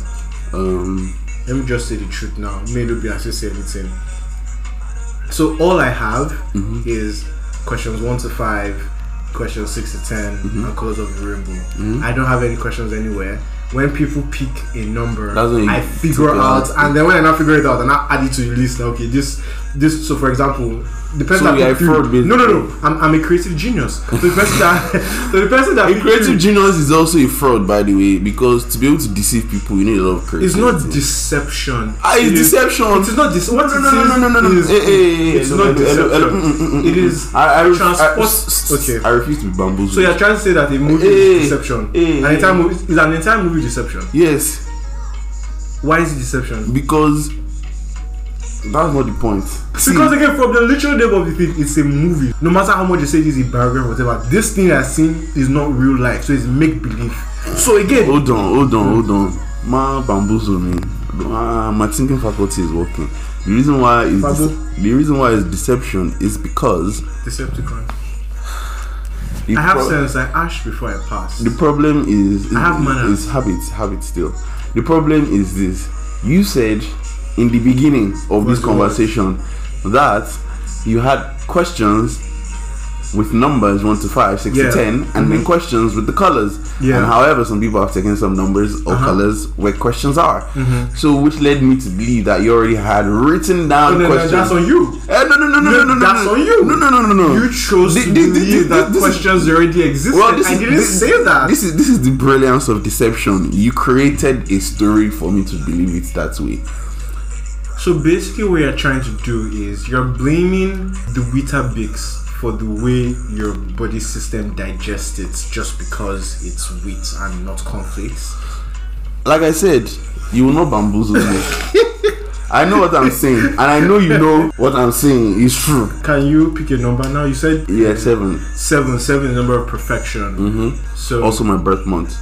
um, Let me just say the truth now. May not be you say anything. So all I have is questions one to five, questions six to 10 and colors of the rainbow. I don't have any questions anywhere. When people pick a number, I figure out, out. and then when I now figure it out, and I add it to the list. Okay, this, this. So for example, the person So that you're fraud, three- no, no, no. I'm, I'm a creative genius. So the person that, so the person that a creative genius is also a fraud, by the way, because to be able to deceive people, you need a lot of creativity. It's not deception. Ah, it's It is- deception. It is not this. What no, no, no, no, no, no, no. Hey, hey, hey, it's hello, not hello, deception. hello, mm, mm, mm, It mm. is I, I, ref- transport- I, s- s- okay. I refuse to be bamboozled. So you're trying to say that a movie Hey, is deception? hey, an entire movie is an entire movie deception. yes, Why is it deception? because that's not the point. See, Because again, from the literal name of the thing, it's a movie. No matter how much you say this is a biography, or whatever, this thing I've seen is not real life, so it's make believe. So again, hold on, hold on, hold on. Ma bamboozle me. Uh, my thinking faculty is working. The reason why is Fabo. the reason why is deception is because Decepticon. I have pro- sense. I ash before I pass. The problem is is, I have manners. is habits, habits still. The problem is this. You said in the beginning of this What's the word? conversation that you had questions with numbers one to five, six Yeah. to ten, and then questions with the colors. Yeah. And however, some people have taken some numbers or Uh-huh. colors where questions are. So, which led me to believe that you already had written down no, no, questions. that's on you. Eh, no, no, no, no, no, no, no, That's no. on you. No, no, no, no, no. You chose to believe that this is- questions already existed. well, this I is, didn't this, say that. This is this is the brilliance of deception. You created a story for me to believe it that way. So basically, what you're trying to do is you're blaming the Weetabix for the way your body system digests it just because it's wheat and not cornflakes. Like I said, you will not bamboozle me. I know what I'm saying, and I know you know what I'm saying is true. Can you pick a number now? You said Yeah, seven. seven. Seven the number of perfection. hmm So Also, my birth month,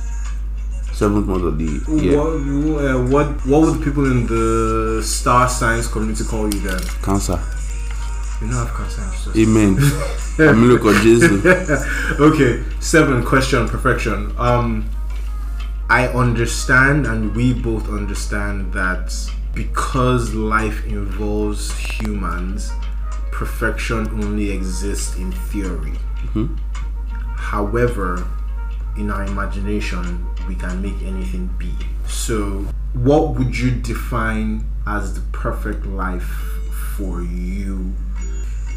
seventh month of the year. what, uh, what what would people in the star science community call you then? Cancer. You don't have cancer. just- Amen. I'm look at Jesus. okay, seven question perfection. Um, I understand, and we both understand that because life involves humans, perfection only exists in theory. However, in our imagination, we can make anything be. So, what would you define as the perfect life for you?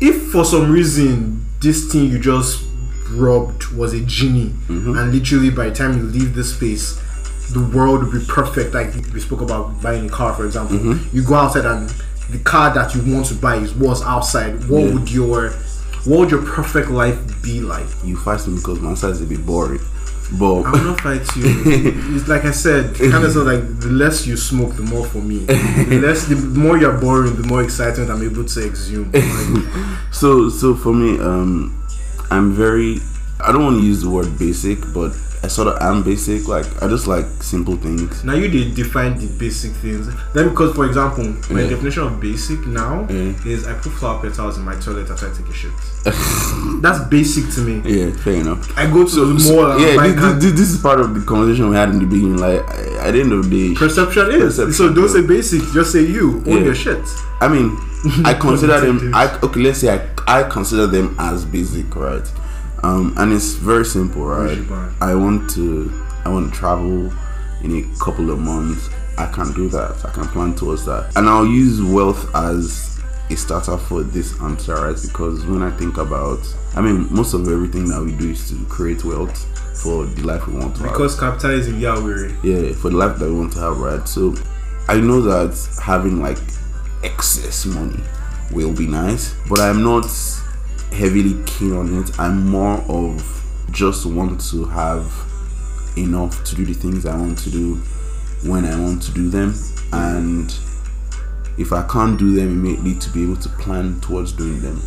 If for some reason this thing you just robbed was a genie, mm-hmm. and literally by the time you leave this space, the world would be perfect. Like we spoke about buying a car, for example. Mm-hmm. You go outside and the car that you want to buy is what's outside. What Yeah. would your what would your perfect life be like? You fight me because my side is a bit boring, but I will not fight you. it's like I said, kind of like the less you smoke, the more for me. The less, the more you're boring, the more excitement I'm able to exhume. Like, so so for me um i'm very i don't want to use the word basic but i sort of am basic like i just like simple things now you did define the basic things. Then because for example, my Yeah. definition of basic now Yeah. is I put flower petals in my toilet after I take a shit. That's basic to me. yeah fair enough I go to the mall and yeah this, this, this is part of the conversation we had in the beginning like at the end of the day Perception is Perception, so. Don't say basic. Just say you own Yeah. your shit. i mean i consider them i okay let's say i, I consider them as basic right um and it's very simple right? i want to i want to travel in a couple of months. I can do that. I can plan towards that. And i'll use wealth as a starter for this answer right? Because when i think about i mean most of everything that we do is to create wealth for the life we want to have. Because capitalism, yeah, we're yeah for the life that we want to have right? So i know that having like excess money will be nice but i'm not heavily keen on it i'm more of just want to have enough to do the things i want to do when i want to do them and if i can't do them it may immediately to be able to plan towards doing them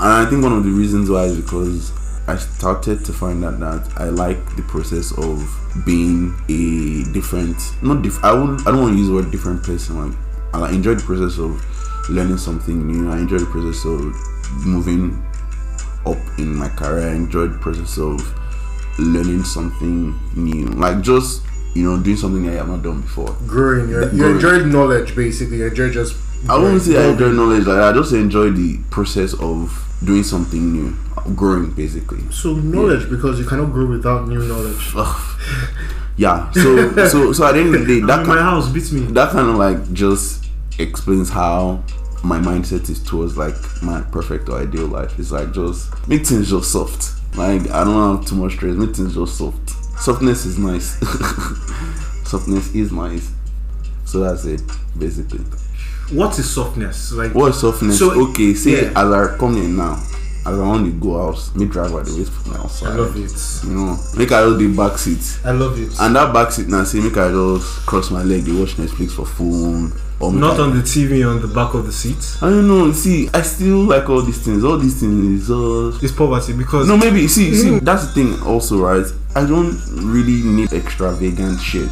and i think one of the reasons why is because I started to find out that I like the process of being a different, not diff. I won't. I don't want to use the word different person. Like I enjoy the process of learning something new. I enjoy the process of moving up in my career. I enjoy the process of learning something new. Like just you know doing something I have not done before. Growing, you you Growing. enjoy knowledge basically. You enjoy just. I wouldn't say I growing. enjoy knowledge. Like I just enjoy the process of doing something new, growing basically. So knowledge because you cannot grow without new knowledge. Yeah. So so so at the end of the day, I'm that in my house beats me. that kind of like just explains how my mindset is towards like my perfect or ideal life. It's like just make things just soft. Like I don't have too much stress. Make things just soft. Softness is nice. Softness is nice. So that's it, basically. What is softness? Like What is softness? So, okay, say yeah. as I come in now, I want to go out, me drive by the waist from I outside. I love it. You know, make I hold the back seat. I love it. And that back seat now, say make I just cross my leg, they watch Netflix for phone. Or Not on the TV on the back of the seat. I don't know. See, I still like all these things. All these things is just It's poverty because no. Maybe see, see. Mm. That's the thing. Also, right? I don't really need extravagant shit.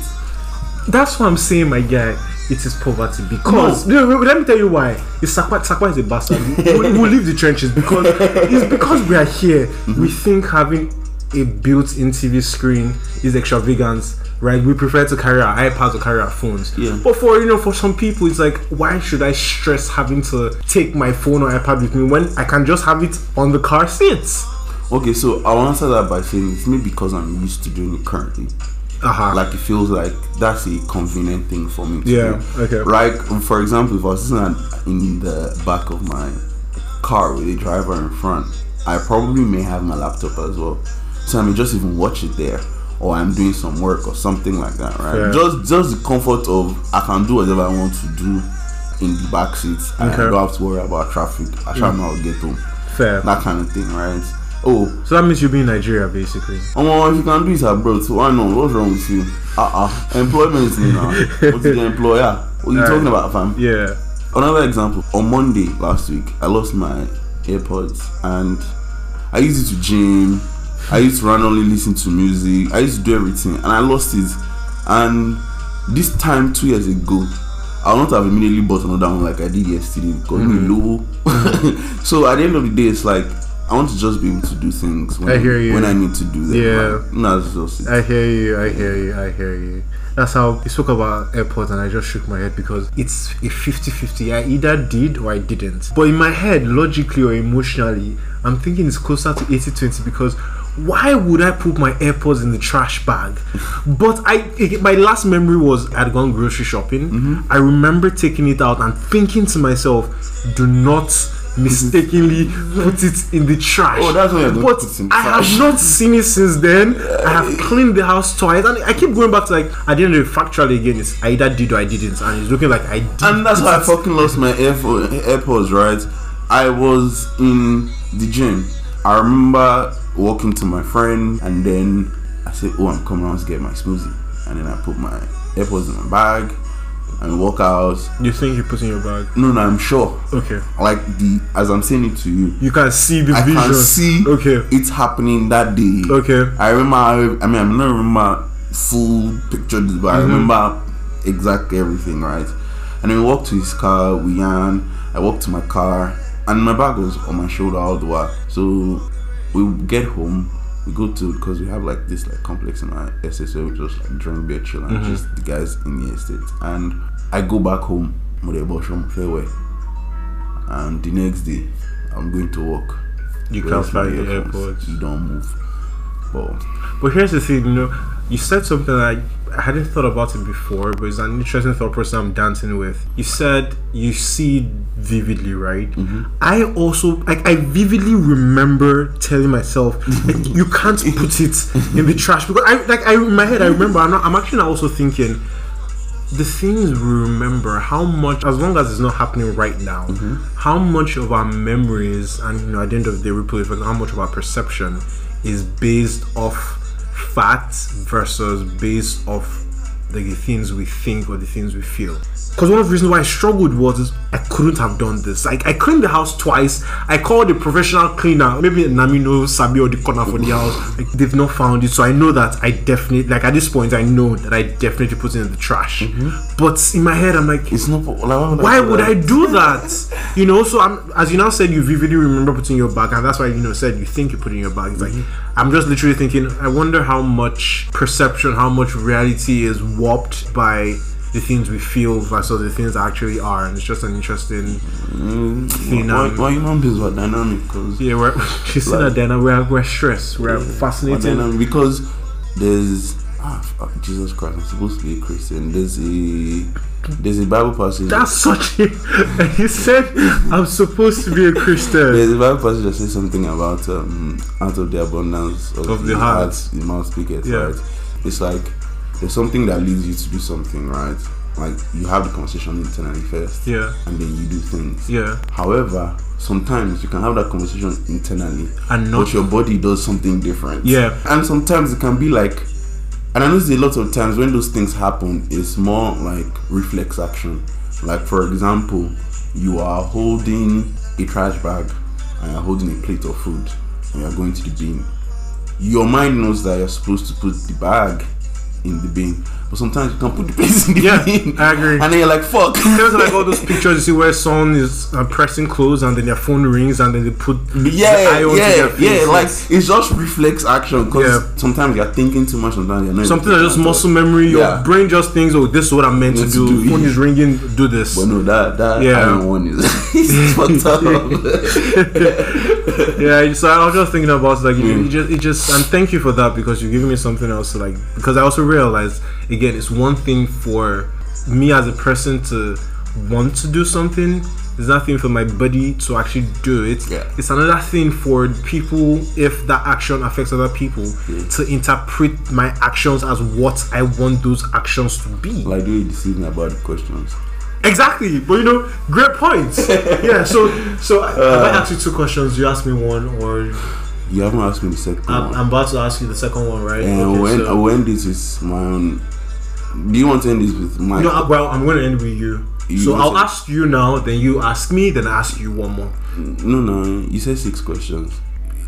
that's what I'm saying, my guy. It is poverty because no. let me tell you why. It's Sakwa, Sakwa is a bastard. we, we leave the trenches because it's because we are here. Mm-hmm. We think having a built-in TV screen is extravagance, right? We prefer to carry our iPads or carry our phones. Yeah. But for you know, for some people, it's like, why should I stress having to take my phone or iPad with me when I can just have it on the car seats? Okay, so I'll answer that by saying it's maybe because I'm used to doing it currently. Uh huh. Like it feels like that's a convenient thing for me. To Yeah, do. okay. Like for example, if I was sitting in the back of my car with a driver in front, I probably may have my laptop as well. So I may just even watch it there, or I'm doing some work or something like that, right? Fair. Just just the comfort of I can do whatever I want to do in the back seat. and I don't have to worry about traffic. I shall not get home. Fair. That kind of thing, right? Oh, So that means you'll be in Nigeria, basically. Omo, if you can do it abroad, so why not? What's wrong with you? Uh uh Employment you now. What's the employer? What are you Alright. talking about, fam? Yeah. Another example. On Monday last week, I lost my AirPods and I used it to gym. I used to randomly listen to music. I used to do everything and I lost it. And this time two years ago, I would not have immediately bought another one like I did yesterday because me low. so at the end of the day, it's like I want to just be able to do things when I hear you. when I need to do them. Yeah. Like, no, that's just it. I hear you, I hear you, I hear you. That's how you spoke about airports, and I just shook my head because it's a 50 50. I either did or I didn't. But in my head, logically or emotionally, I'm thinking it's closer to 80 20 because why would I put my AirPods in the trash bag? But I, it- my last memory was I'd gone grocery shopping. Mm-hmm. I remember taking it out and thinking to myself, do not mistakenly put it in the trash. Oh, that's gonna But put it in I have not seen it since then. I have cleaned the house twice, and I keep going back to like end of the factually again. It's I either did or I didn't, and it's looking like I did. And that's why I fucking lost my AirPod, AirPods, right? I was in the gym. I remember walking to my friend, and then I said, "Oh, I'm coming out to get my smoothie." And then I put my AirPods in my bag and walk out. You think you put in your bag? No, no, I'm sure. Okay, Like the as I'm saying it to you, you can see the I vision. can see Okay, it's happening that day. okay, I remember. I mean, I don't remember full picture, but I mm-hmm. remember exactly everything, right? And then we walked to his car. We yan. I walked to my car, and my bag was on my shoulder all the way. So we get home. We go to because we have like this like complex in my estate where we just like drink beer, chill, and mm-hmm. just the guys in the estate. And I go back home with a bush from fairway, and the next day I'm going to work. you can't find my the? AirPods. You don't move. But But here's the thing, you know, you said something that I hadn't thought about it before, but it's an interesting thought process I'm dancing with. You said you see vividly, right? Mm-hmm. I also, like, I vividly remember telling myself, like, you can't put it in the trash because I, like, I in my head, I remember. I'm, not, I'm actually also thinking. The things we remember, how much, as long as it's not happening right now, mm-hmm. how much of our memories and you know at the end of the day, we put how much of our perception is based off facts versus based off the things we think or the things we feel. Because one of the reasons why I struggled was is I couldn't have done this. Like I cleaned the house twice. I called a professional cleaner, maybe Namino Sabi or the corner for the house. Like they've not found it, so I know that I definitely like at this point I know that I definitely put it in the trash. Mm-hmm. But in my head, I'm like, It's not. Like, why would why do would that? I do that? You know, so I'm as you now said, you vividly remember putting your bag, and that's why you know said you think you put in your bag. It's like mm-hmm. I'm just literally thinking. I wonder how much perception, how much reality is warped by the things we feel versus the things that actually are, and it's just an interesting thing. Why, um, why human beings are dynamic? Because yeah, we're, see that, We're we're stressed. We're fascinated. dynamic because there's ah, Jesus Christ. I'm supposed to be a Christian. There's a there's a Bible passage. That's such a. He said, "I'm supposed to be a Christian." There's a Bible passage that says something about um, out of the abundance of, Of the heart. the mouth speaketh, Yeah. right? It's like there's something that leads you to do something, right? Like you have the conversation internally first, Yeah, and then you do things. yeah, However, sometimes you can have that conversation internally, and not but your body does something different. Yeah. And sometimes it can be like, and I notice a lot of times when those things happen, it's more like reflex action. Like, for example, you are holding a trash bag and you're holding a plate of food and you're going to the bin. Your mind knows that you're supposed to put the bag in the bin, but sometimes you can't put the pieces in the Yeah, bin. I agree. And then you're like, fuck. There's like all those pictures you see where someone is uh, pressing clothes and then their phone rings and then they put the yeah, eye onto yeah, yeah. Like it's just reflex action because Yeah. sometimes you're thinking too much. Sometimes you're not. something that's just muscle memory. Your Yeah. brain just thinks, "Oh, this is what I'm meant to Meant do." to do. Phone is ringing, do this. But no, that that Yeah. iron one is it's fucked up. yeah, so I was just thinking about like you, Mm. you just it just and thank you for that because you're giving me something else to like because I also realized again it's one thing for me as a person to want to do something. It's nothing for my body to actually do it. Yeah. It's another thing for people if that action affects other people to interpret my actions as what I want those actions to be. like, do you deceive me about the questions? Exactly, but you know, great points. yeah. So, so I have I uh. asked you two questions. You asked me one, or You haven't asked me the second I'm, one. I'm about to ask you the second one, right? and Okay, when so- when this is my own, do you want to end this with my? no, well, I'm going to end with you. You so I'll ask you now, then you ask me, then I ask you one more. no, no. You said six questions.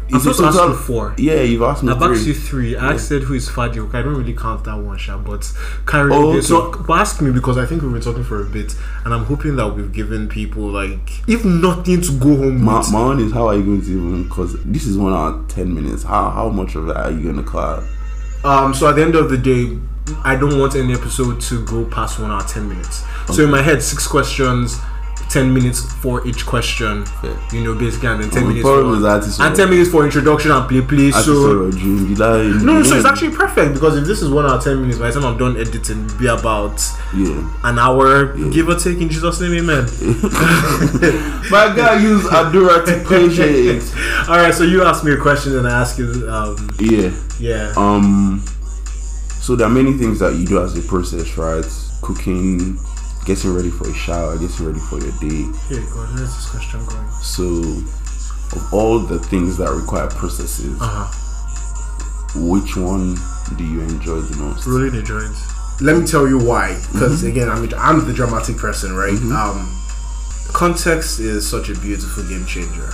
I'm Is it supposed to ask you four. Yeah, you've asked me I've three. asked you three. I said who is Fadi. Okay, I don't really count that one, Sha, but carry Oh, okay. So, but ask me because I think we've been talking for a bit, and I'm hoping that we've given people like, if nothing to go home My, with. my one is how are you going to even because this is one hour ten minutes. How how much of that are you going to cloud? Um, so at the end of the day, I don't want any episode to go past one hour ten minutes. So in my head, six questions, ten minutes for each question. Fair. You know, basically, and then ten Oh, minutes for, is that is and ten minutes for introduction and play play. So saw a dream. Did I? no, no, so it's actually perfect because if this is one hour ten minutes, by the time I'm done editing, be about yeah. an hour, give or take. In Jesus' name, Amen. My guy used Adura to it. All right, so you ask me a question and I ask you. Um, Yeah. yeah. Um. So there are many things that you do as a process, right? Cooking, getting ready for a shower, getting ready for your day. Here, go on. Where's this question going? So, of all the things that require processes, Uh huh. which one do you enjoy the most? Rolling the joints. Let me tell you why. Because again, I'm I'm the dramatic person, right? Um, context is such a beautiful game changer.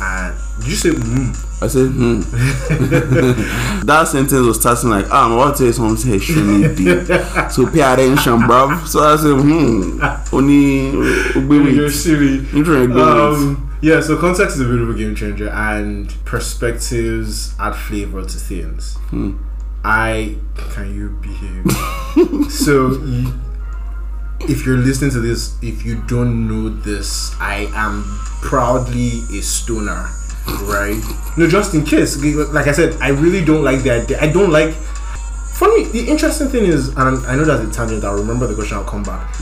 And did you say mm? I said, hmm. that sentence was starting like, ah, I'm about to you something extremely deep. So pay attention, bruv. So I said, hmm. Only, You're silly. um, yeah, so context is a beautiful game changer, and perspectives add flavor to things. I can you behave? so, you, if you're listening to this, if you don't know this, I am proudly a stoner, right? No, just in case. Like I said, I really don't like the idea. I don't like. Me, the interesting thing is, and I know that's a tangent. I'll remember the question. I'll come back.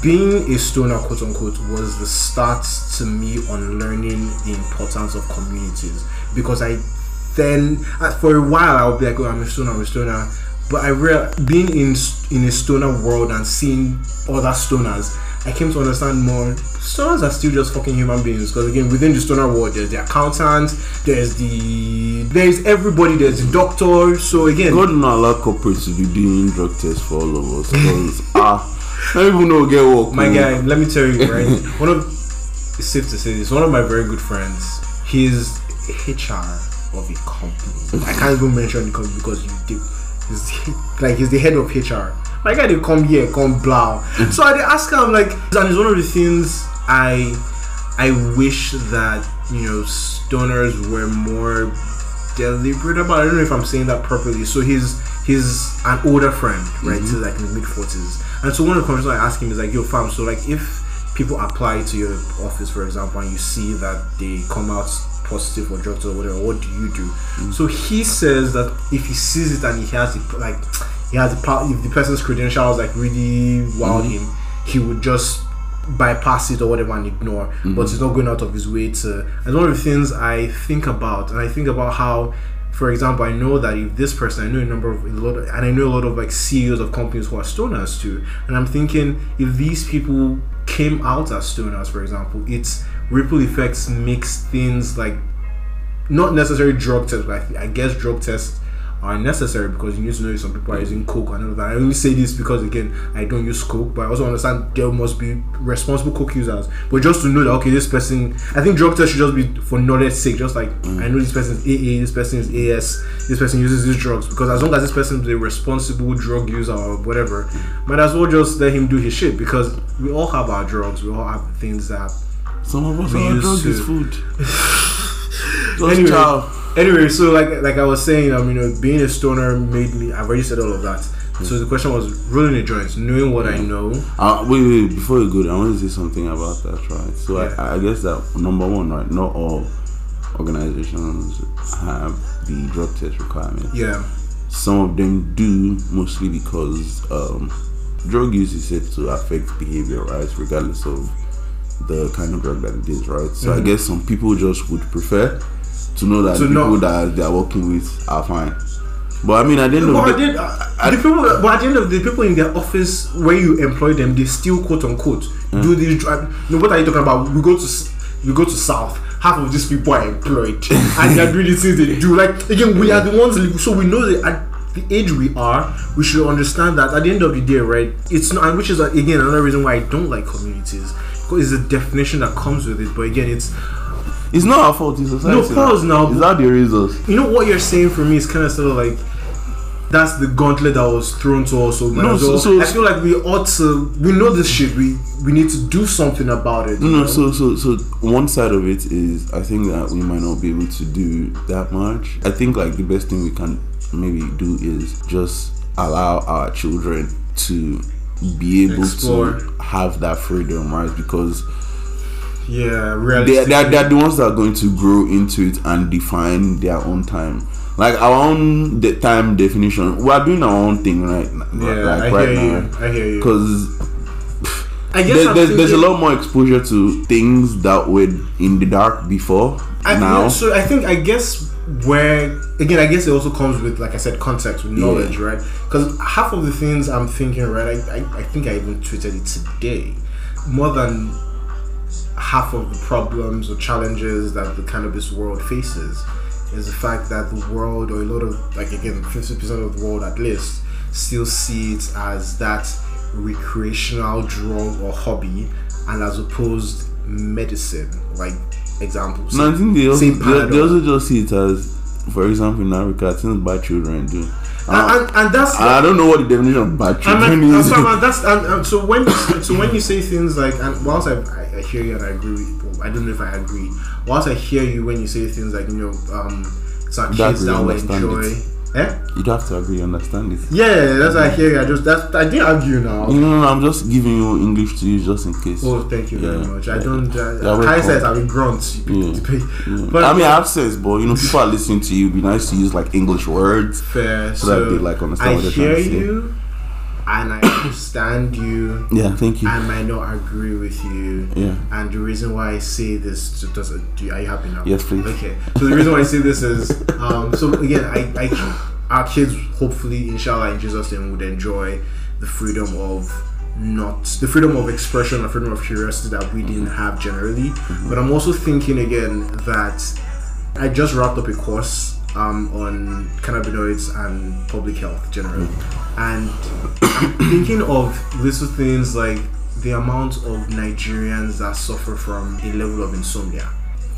Being a stoner, quote unquote, was the start to me on learning the importance of communities because I then uh, for a while I would be like, oh, I'm a stoner, I'm a stoner. But I real being in in a stoner world and seeing other stoners, I came to understand more. Stoners are still just fucking human beings. Because again, within the stoner world, there's the accountant, there's the there's everybody, there's the doctor. So again, God not allow corporates to be doing drug tests for all of us. Because ah, I don't even know get work. my guy, let me tell you, right? one of it's safe to say this. One of my very good friends. He's HR of a company. I can't even mention the company because you do. He's like he's the head of HR. My guy, they come here, come blow. so I ask him like, and it's one of the things I I wish that you know stoners were more deliberate about. I don't know if I'm saying that properly. So he's he's an older friend, right? Mm-hmm. So like in the mid forties. And so one of the questions I ask him is like, yo fam, so like if people apply to your office for example and you see that they come out positive for drugs or whatever, what do you do? So he says that if he sees it and he has it like he has the power if the person's credentials like really wow mm-hmm. him, he would just bypass it or whatever and ignore. Mm-hmm. But he's not going out of his way to and one of the things I think about and I think about how for example, I know that if this person, I know a number of a lot, of, and I know a lot of like CEOs of companies who are stoners too, and I'm thinking if these people came out as stoners, for example, its ripple effects makes things like not necessarily drug tests, but I, I guess drug tests are necessary because you need to know if some people are using coke and all that. I only say this because again I don't use coke, but I also understand there must be responsible coke users. But just to know that okay, this person, I think drug tests should just be for knowledge sake. Just like I know this person is AA, this person is AS, this person uses these drugs because as long as this person is a responsible drug user or whatever, might as well just let him do his shit because we all have our drugs, we all have things that Some of us used drug is food. Just anyway, chow. anyway, so like like I was saying, um, you know, being a stoner made me. I've already said all of that. So the question was rolling the joints, knowing what I know. Uh, wait, wait, before you go there, I want to say something about that, right? So Yeah. I, I guess that number one, right? Not all organizations have the drug test requirement. Yeah, Some of them do, mostly because um, drug use is said to affect behavior, right? Regardless of the kind of drug that it is, right? So I guess some people just would prefer to know that Mm-hmm. To the people know- that they are working with are fine. But I mean, at the end but of the end- uh, the people, but at the end of the people in their office where you employ them, they still quote unquote do this. Drug. Know what are you talking about? We go to we go to South. Half of these people are employed, and they're doing the things they do. Like again, we are the ones. So we know that at the age we are, we should understand that at the end of the day, right? It's not, and which is again another reason why I don't like communities. It's a definition that comes with it. But again, it's It's not our fault. It's society. No, pause now. How they raise us. you know what you're saying for me is kind of sort of like that's the gauntlet that was thrown to us. Oh so, No, so- so- I feel like we ought to. We know this shit. We we need to do something about it. you No, know? no. So, so, so one side of it is I think that we might not be able to do that much. I think like the best thing we can maybe do is just allow our children to be able Explore. to have that freedom, right? Because yeah, they, realistically. they, are, they are the ones that are going to grow into it and define their own time. Like our own de- time definition, we are doing our own thing right, n- yeah, like I right hear now. you. I hear you. Because I guess there, there's, there's a lot more exposure to things that were in the dark before I, now. yeah, so I think I guess where again I guess it also comes with like I said context with knowledge right? Because half of the things I'm thinking right I, I, I think I even tweeted it today. More than half of the problems or challenges that the cannabis world faces is the fact that the world or a lot of like again 50% of the world at least still see it as that recreational drug or hobby and as opposed medicine like examples no, I think they also, they, they also just see it as, for example, in Africa, things bad children do. and, and, and that's And I don't know what the definition of bad children and, is. so, and that's and, so when so when you say things like and whilst I, I, hear you and I agree with I don't know if I agree whilst I hear you when you say things like you know um it's our kids that will enjoy. understand eh You'd have to agree, You understand it. yeah that's what I hear I just that's I didn't argue now No, no, no, I'm just giving you English to use just in case. oh thank you very much I Yeah. don't Yeah, uh, welcome. says I will grunt Yeah. but I mean, I have sense, but you know, people are listening to you. It'd be nice to use like English words. fair So so, that they, like, understand I what hear trying to say. you and I understand you Yeah, thank you. I might not agree with you. Yeah. And the reason why I say this does do are you happy now? Yes, please. Okay. So the reason why I say this is um so again I, I our kids hopefully inshallah in Jesus name would enjoy the freedom of not the freedom of expression and freedom of curiosity that we didn't have generally. But I'm also thinking again that I just wrapped up a course um, on cannabinoids and public health generally, and thinking of little things like the amount of Nigerians that suffer from a level of insomnia.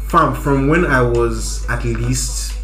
From from when I was at least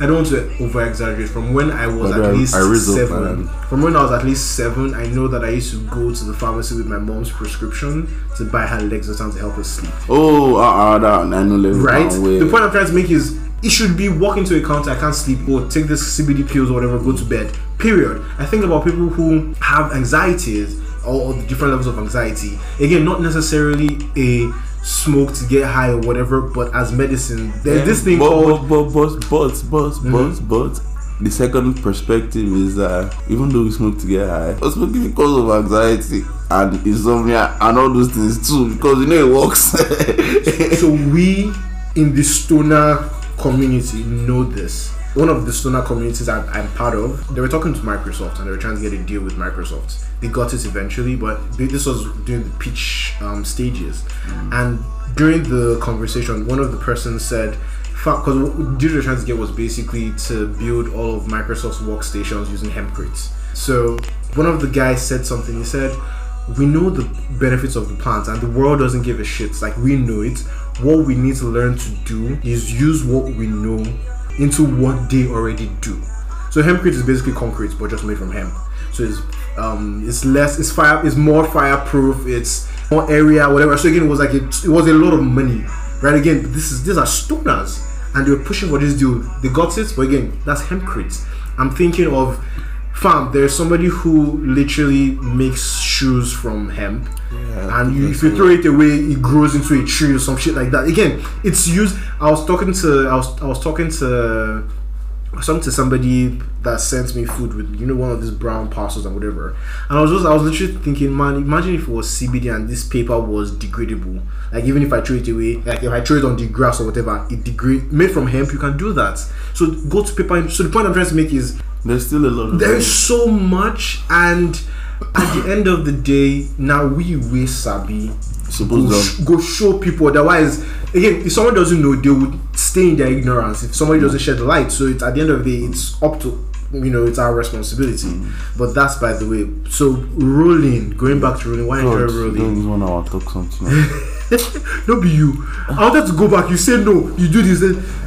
I don't want to over exaggerate. From when I was But at I- least I seven, and- from when I was at least seven, I know that I used to go to the pharmacy with my mom's prescription to buy her Lexotan to help her sleep. Oh, uh, uh, that I know Right? The point I'm trying to make is it should be walking to a counter, I can't sleep, or take this CBD pills or whatever, go to bed. Period. I think about people who have anxieties or, or the different levels of anxiety. Again, not necessarily a smoke to get high or whatever, but as medicine. There's this thing but, called but, but, but, but, but, mm-hmm. but, but, the second perspective is that even though we smoke to get high, we're smoking because of anxiety and insomnia and all those things too, because you know it works. so we in the stoner community know this. One of the stoner communities I'm, I'm part of they were talking to microsoft and they were trying to get a deal with microsoft. They got it eventually but this was during the pitch um, stages. And during the conversation one of the persons said because what they were trying to get was basically to build all of microsoft's workstations using hempcrete. So one of the guys said something. He said we know the benefits of the plants and the world doesn't give a shit. Like we know it what we need to learn to do is use what we know into what they already do. So hempcrete is basically concrete but just made from hemp. So it's um it's less it's fire it's more fireproof it's more area whatever. So again it was like it, it was a lot of money right? Again this is these are stoners and they were pushing for this deal. They got it but again that's hempcrete i'm thinking of fam there's somebody who literally makes shoes from hemp. Yeah, and you, if you throw it away it grows into a tree or some shit like that. Again it's used i was talking to i was i was talking to I was talking to somebody that sent me food with you know one of these brown parcels and whatever. And i was just i was literally thinking man imagine if it was cbd and this paper was degradable. Like even if i throw it away like if i throw it on the grass or whatever it degrade made from hemp you can do that. So go to paper so the point i'm trying to make is There's still a lot of there's so much and at the end of the day now we we sabi Suppose go, sh- go show people. Otherwise again if someone doesn't know they would stay in their ignorance. If somebody doesn't shed the light. So it's at the end of the day it's up to you know it's our responsibility. Mm. But that's by the way. So rolling going back to rolling why enjoy God, rolling don't one hour talk something. no be you i wanted to go back you say no you do this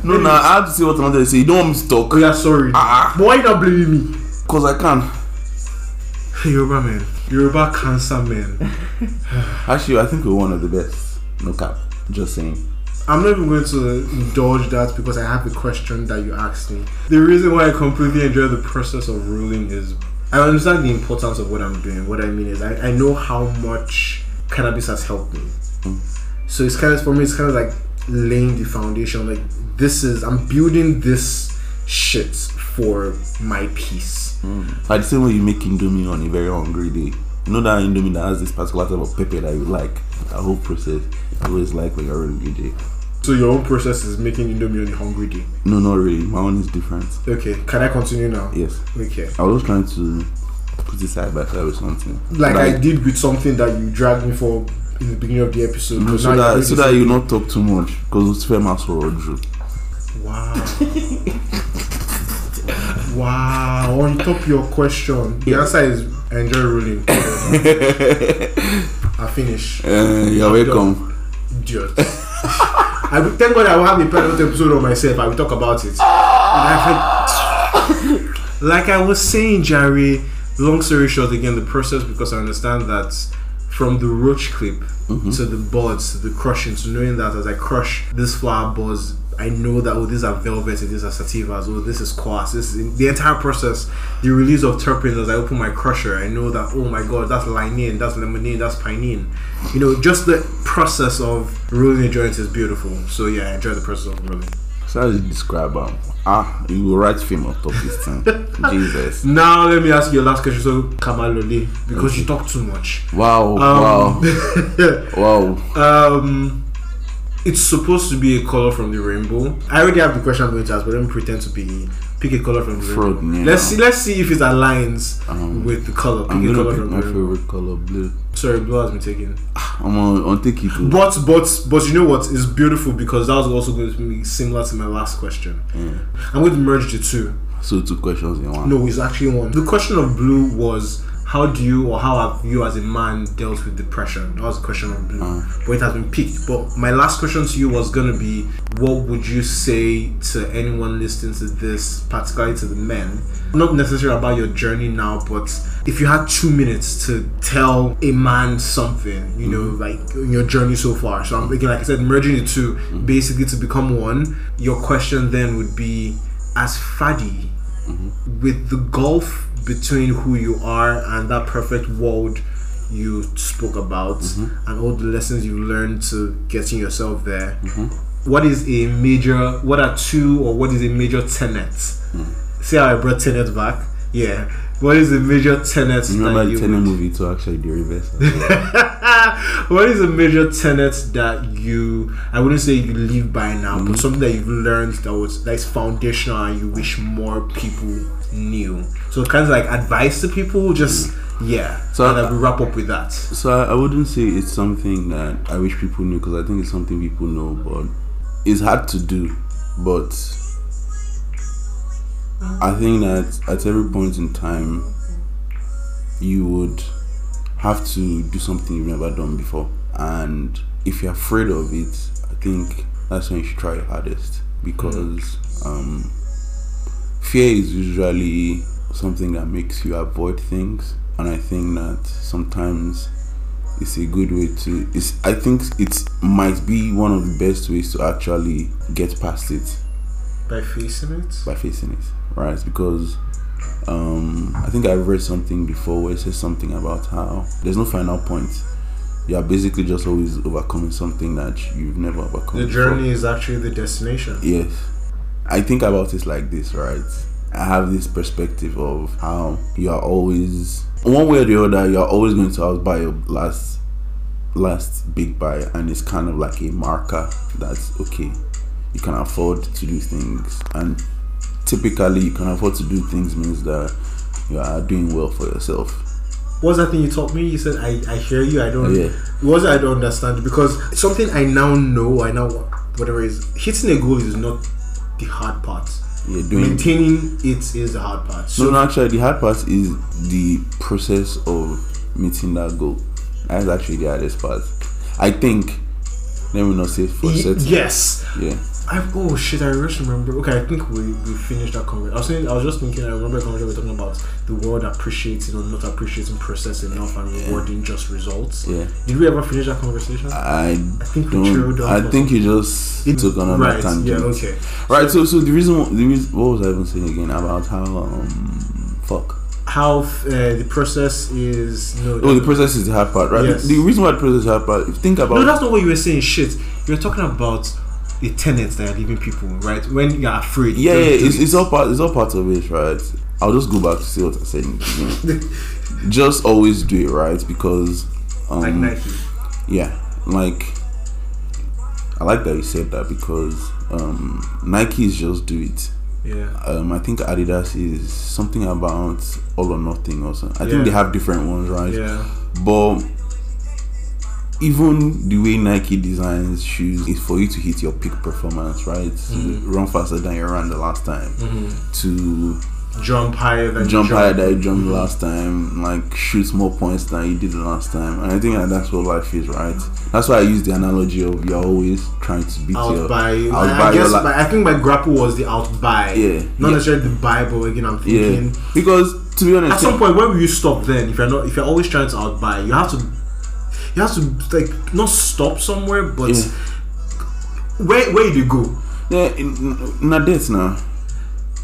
no, no, I have to say what I wanted to say. You don't want me to talk oh yeah sorry Ah. but why you not blaming me because I can. Yoruba man Yoruba cancer man Actually, I think we're one of the best. No cap. Just saying. I'm not even going to indulge that because I have a question that you asked me. The reason why I completely enjoy the process of ruling is I understand the importance of what I'm doing. What I mean is I, I know how much cannabis has helped me. So it's kind of for me it's kind of like laying the foundation. Like this is I'm building this shit for my peace. Hmm. Like the same way you make Indomie on a very hungry day. You know that Indomie that has this particular type of pepper that you like. That whole process. I always like when you're hungry day. So your own process is making indomie on a hungry day. No, not really. My own is different. Okay, can I continue now? Yes. Okay. I was trying to put it side by side with something. like I did with something that you dragged me for in the beginning of the episode. So that so that you not talk too much because it's famous for Rodru. Wow. wow. On top of your question, the answer is enjoy rolling. I finish. Uh, you're welcome. Idiot. I will, thank God I will have a private episode on myself. I will talk about it. Like I was saying, Jerry. Long story short, again, the process because I understand that from the roach clip mm-hmm. to the buds to the crushing to knowing that as I crush this flower buds, I know that oh these are velvet, and these are sativas, oh this is quartz. This is the entire process. The release of terpenes as I open my crusher, I know that oh my god, that's lignine, that's limonene, that's pinene. You know, just the process of rolling a joint is beautiful. So yeah, I enjoy the process of rolling. So how do you describe um ah you will write film on top this thing. Jesus. Now let me ask you a last question. So Kamalole, because you talk too much. Wow, Um, wow, wow. um it's supposed to be a color from the rainbow. I already have the question I'm going to ask, but let me pretend to be pick a color from the rainbow. yeah. Let's see. Let's see if it aligns Um, with the color. Pick I'm a color pick from my the rainbow. favorite color, blue. Sorry, blue has been taken. I'm on, on take it. But but but you know what is beautiful because that was also going to be similar to my last question. Mm. I'm going to merge the two. So two questions in one. No, it's actually one. The question of blue was how do you or how have you as a man dealt with depression? That was the question of blue. Uh. But it has been picked. But my last question to you was gonna be what would you say to anyone listening to this, particularly to the men? Not necessarily about your journey now, but if you had two minutes to tell a man something, you know, mm-hmm. like in your journey so far. So I'm thinking, like I said, merging the 2 mm-hmm. basically to become one. Your question then would be as Fadi, mm-hmm. with the gulf between who you are and that perfect world you spoke about mm-hmm. and all the lessons you learned to getting yourself there. Mm-hmm. What is a major what are two or what is a major tenet? Mm. See how i brought tenet back? Yeah. What is a major tenet Remember that the you Tenet would- movie to actually the reverse. what is a major tenet that you I wouldn't say you live by now, Mm-hmm. but something that you've learned that was that's foundational and you wish more people knew. So kind of like advice to people, just yeah. So and I- wrap up with that. So I, I wouldn't say it's something that I wish people knew because I think it's something people know, but it's hard to do. But I think that at every point in time, you would have to do something you've never done before, and if you're afraid of it, I think that's when you should try your hardest because um, fear is usually something that makes you avoid things and i think that sometimes it's a good way to it's i think it might be one of the best ways to actually get past it By facing it. by facing it right because um i think i've read something before where it says something about how there's no final point you're basically just always overcoming something that you've never overcome The before. journey is actually the destination. Yes. I think about it like this, right? I have this perspective of how you are always one way or the other, you're always going to outbuy your last last big buy and it's kind of like a marker that's okay. You can afford to do things and typically you can afford to do things means that you are doing well for yourself. What's that thing you taught me? You said I, I hear you. I don't. Yeah. What I don't understand because something I now know. I know whatever it is hitting a goal is not the hard part. You're doing Maintaining it is the hard part. So No, no, actually, the hard part is the process of meeting that goal. That's actually the hardest part. I think. Let me not say for y- certain. yes. Yeah. I oh shit! I just remember. Okay, I think we, we finished that conversation. I was saying I was just thinking. I remember a conversation we were talking about the world appreciating or not appreciating process enough and rewarding just results. Yeah. Did we ever finish that conversation? I, think we on I think you just It- took another right. tangent. Yeah. Okay. Right. So, so the reason, the reason, what was I even saying again about how um, fuck. How uh, the process is no. Oh, the process is the hard part, right? Yes. The reason why the process is the hard part. Think about No, that's not what you were saying. Shit, you were talking about the tenets that are leaving people, right? When you're afraid. yeah, yeah, it's, it's all part. It's all part of it, right? I'll just go back to see what I said. just always do it right because um, like Nike. yeah like i like that you said that because um nike is just do it Yeah. um i think adidas is something about all or nothing or something i Yeah. think they have different ones right Yeah. but even the way Nike designs shoes is for you to hit your peak performance, right? Mm-hmm. run faster than you ran the last time, to Jump higher than jump you higher than you jumped last time, like shoot more points than you did the last time. And I think that that's what life is, right? That's why I use the analogy of you're always trying to beat your Outbuy. outbuy I, I guess li- I think my grapple was the out outbuy. Yeah. Not Yeah. necessarily the buy, but again, I'm yeah, thinking. because to be honest, At some point, where will you stop then? If you're not, if you're always trying to outbuy, you have to, you have to like not stop somewhere, but Yeah. where where do you go? yeah, in, not that now.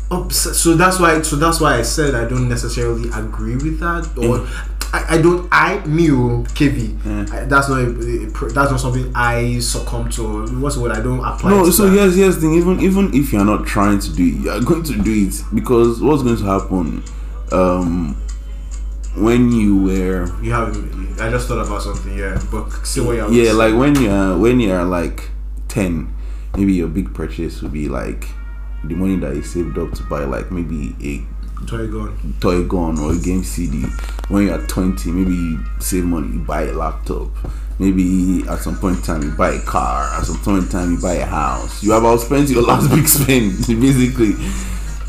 Oh, so that's why. So that's why I said I don't necessarily agree with that, or I, I don't. I me oh, KV. I, that's not. A, that's not something I succumb to. What's what? I don't apply. No, so that. here's here's thing. Even even if you're not trying to do it, you're going to do it because what's going to happen? Um, when you were You have. I just thought about something. Yeah, but see what you're. yeah, like when you're when you're like ten, maybe your big purchase would be like the money that you saved up to buy like maybe a Toy gun. toy gun or a game CD. When you're 20, maybe you save money, you buy a laptop. Maybe at some point in time you buy a car. At some point in time you buy a house. You have outspent your last big spend, basically.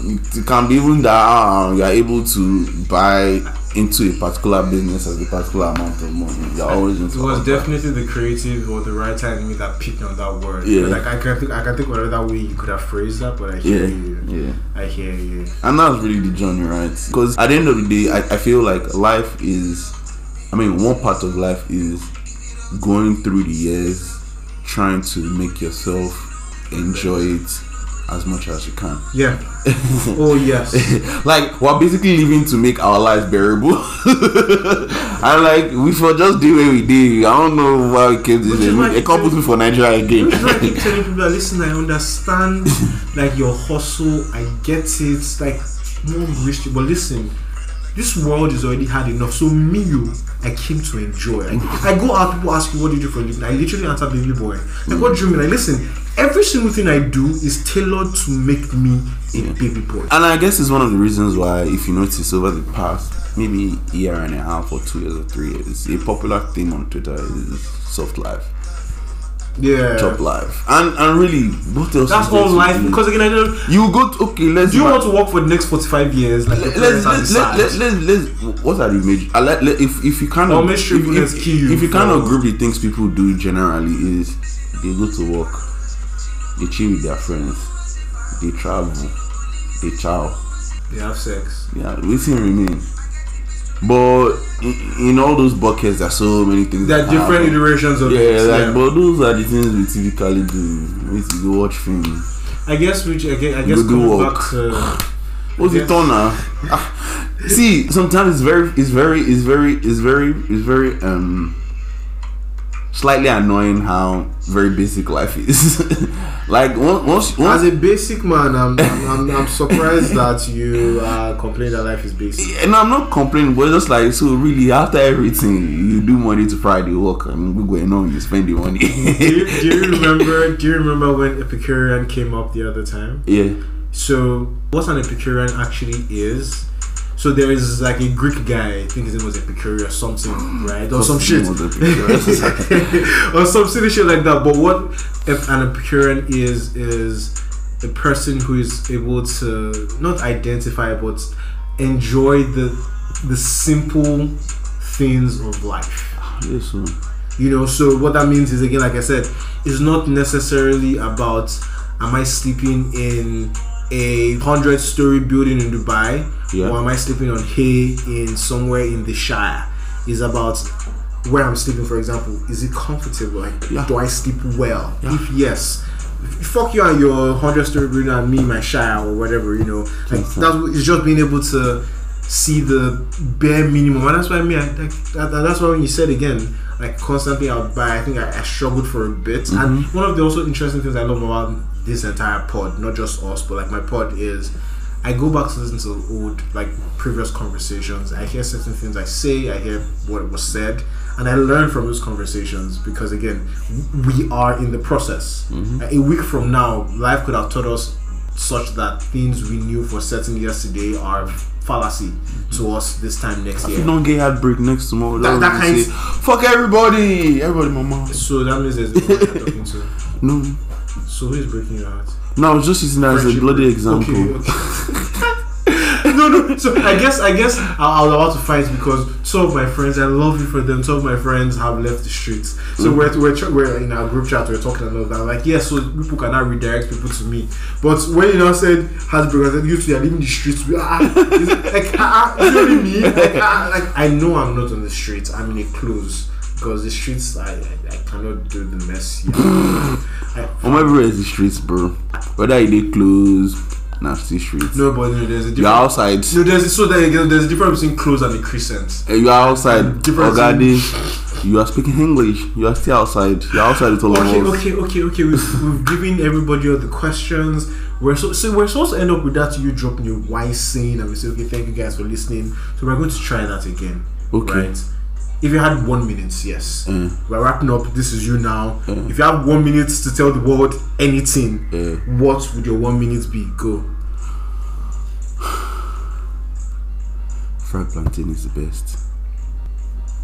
It can be even that uh, you are able to buy into a particular business as a particular amount of money. You're always into It was that. definitely the creative or the writer in me that picked on that word. Yeah. Like I can think I can think of another way you could have phrased that, but I hear Yeah, you. yeah. I hear you. And that's really the journey, right? Because at the end of the day, I, I feel like life is, I mean, one part of life is going through the years, trying to make yourself enjoy it as much as you can. Yeah. oh yes. like, we're basically living to make our lives bearable. and like, we for just do what we did. I don't know why we Which this. is why A couple people for Nigeria again. I keep telling people that listen, I understand like your hustle, I get it, like risky, but listen, this world is already hard enough. So me, you, I came to enjoy. Like, I go out, people ask me what do you do for a living. I literally answer baby boy. Like what do you mean? Like listen, every single thing I do is tailored to make me a baby boy. And I guess it's one of the reasons why, if you notice over the past maybe year and a half or two years or three years, a popular theme on Twitter is soft life, Yeah. job life, and and really, what else? That's all life because again I don't you go to okay. Let's do you want to work for the next 45 years like let's let's let, let, decided? let, let's what are the major uh, let, let, if if you kind of if, if, you if you kind of group the things people do generally is they go to work they chill with their friends they travel they chow They have sex. yeah waiting remain but in, in all those buckets there's so many things There are different happen. iterations of yeah, it. like but those are the things we typically do we to go watch film I guess which again I guess coming work. back to What's on now? Ah, See, sometimes it's very, it's very, it's very, it's very, it's very, um, slightly annoying how very basic life is. like once, once, as a basic man, I'm I'm, I'm, I'm surprised that you uh, complain that life is basic. and I'm not complaining, but just like so, really, after everything, you do Monday to Friday work, and we going on, you spend the money. do, you, do you remember? Do you remember when Epicurean came up the other time? yeah, So what an Epicurean actually is. So there is like a Greek guy, I think his name was Epicurus or something, right? Or some shit. name was Epicurus. or some silly shit like that. But what ep- an Epicurean is is a person who is able to not identify but enjoy the the simple things of life. yeah, so You know, so what that means is again, like I said, it's not necessarily about am I sleeping in a hundred story building in Dubai Yeah. or am I sleeping on hay in somewhere in the Shire? Is about where I'm sleeping, for example. Is it comfortable? Like, Yeah. do I sleep well? If yes, fuck you and your hundred story building and me, my Shire or whatever. You know, like that's it's just being able to see the bare minimum, and that's why I mean, I, that, that- that's why when you said again, like constantly I'll buy. I think I, I struggled for a bit, and mm-hmm. one of the also interesting things I love about this entire pod, not just us, but like my pod is. I go back to listen to old, like previous conversations. I hear certain things I say, I hear what was said, and I learn from those conversations because, again, we are in the process. Uh, A week from now, life could have taught us such that things we knew for certain yesterday are fallacy to us this time next year. if you don't get heartbreak next tomorrow, That- that, kind- say, fuck everybody, everybody, mama. So that means there's the one you're talking to. No, So who is breaking your heart? no, I was just using that as a bloody example. Okay, okay. no, no. So I guess, I guess I, I was about to fight because some of my friends, I love you for them. Some of my friends have left the streets. So we're, we're we're in our group chat. We're talking about that. Like, yes, so people cannot redirect people to me. But when you now said heartbreak, I said you two are leaving the streets. Ah, like, ah, ah, only me? Like, ah, like, I know I'm not on the streets. I'm in a close. Because the streets, I, I, I cannot do the mess here. I'm everywhere is the streets, bro. Whether you dey close, nasty streets. no, but no, there's a You're outside. No, there's so there there's a difference between close and the crescent. Eh, You are outside. Difference Ogade, you are speaking English. You are still outside. You're outside with all Okay, of us. okay, okay, okay. We've, we've given everybody all the questions. We're so, so we're supposed to end up with that you dropping your wise saying and we say, okay, thank you guys for listening. So we're going to try that again. Okay. Right. If you had one minute, yes, Mm. we're wrapping up. This is you now. Mm. If you have one minute to tell the world anything, Mm. what would your one minute be? Go. Fried plantain is the best.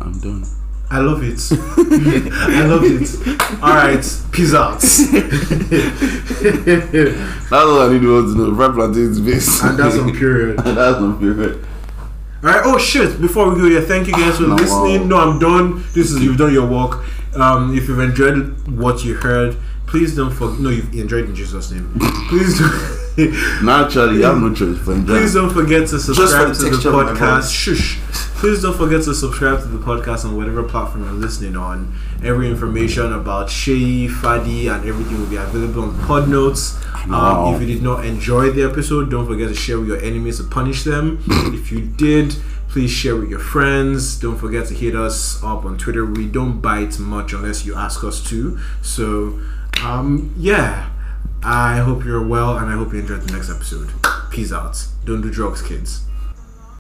I'm done. I love it. I love it. All right, peace out. That's all I need to know. Fried plantain is the best. and that's on period. And that's my favorite. All right. Oh shit! Before we go here, thank you guys for No, listening. wow. No, I'm done. This is you've done your work. Um, if you've enjoyed what you heard, please don't forget. No, you've enjoyed in Jesus' name. Please don't. Naturally, you have no choice for enjoying. Please don't forget to subscribe the to the texture of my podcast. Shush. Please don't forget to subscribe to the podcast on whatever platform you're listening on. Every information about Shay, Fadi, and everything will be available on the pod notes. Um, if you did not enjoy the episode, don't forget to share with your enemies to punish them. if you did, please share with your friends. Don't forget to hit us up on Twitter. We don't bite much unless you ask us to. So, um, yeah. I hope you're well and I hope you enjoyed the next episode. Peace out. Don't do drugs, kids.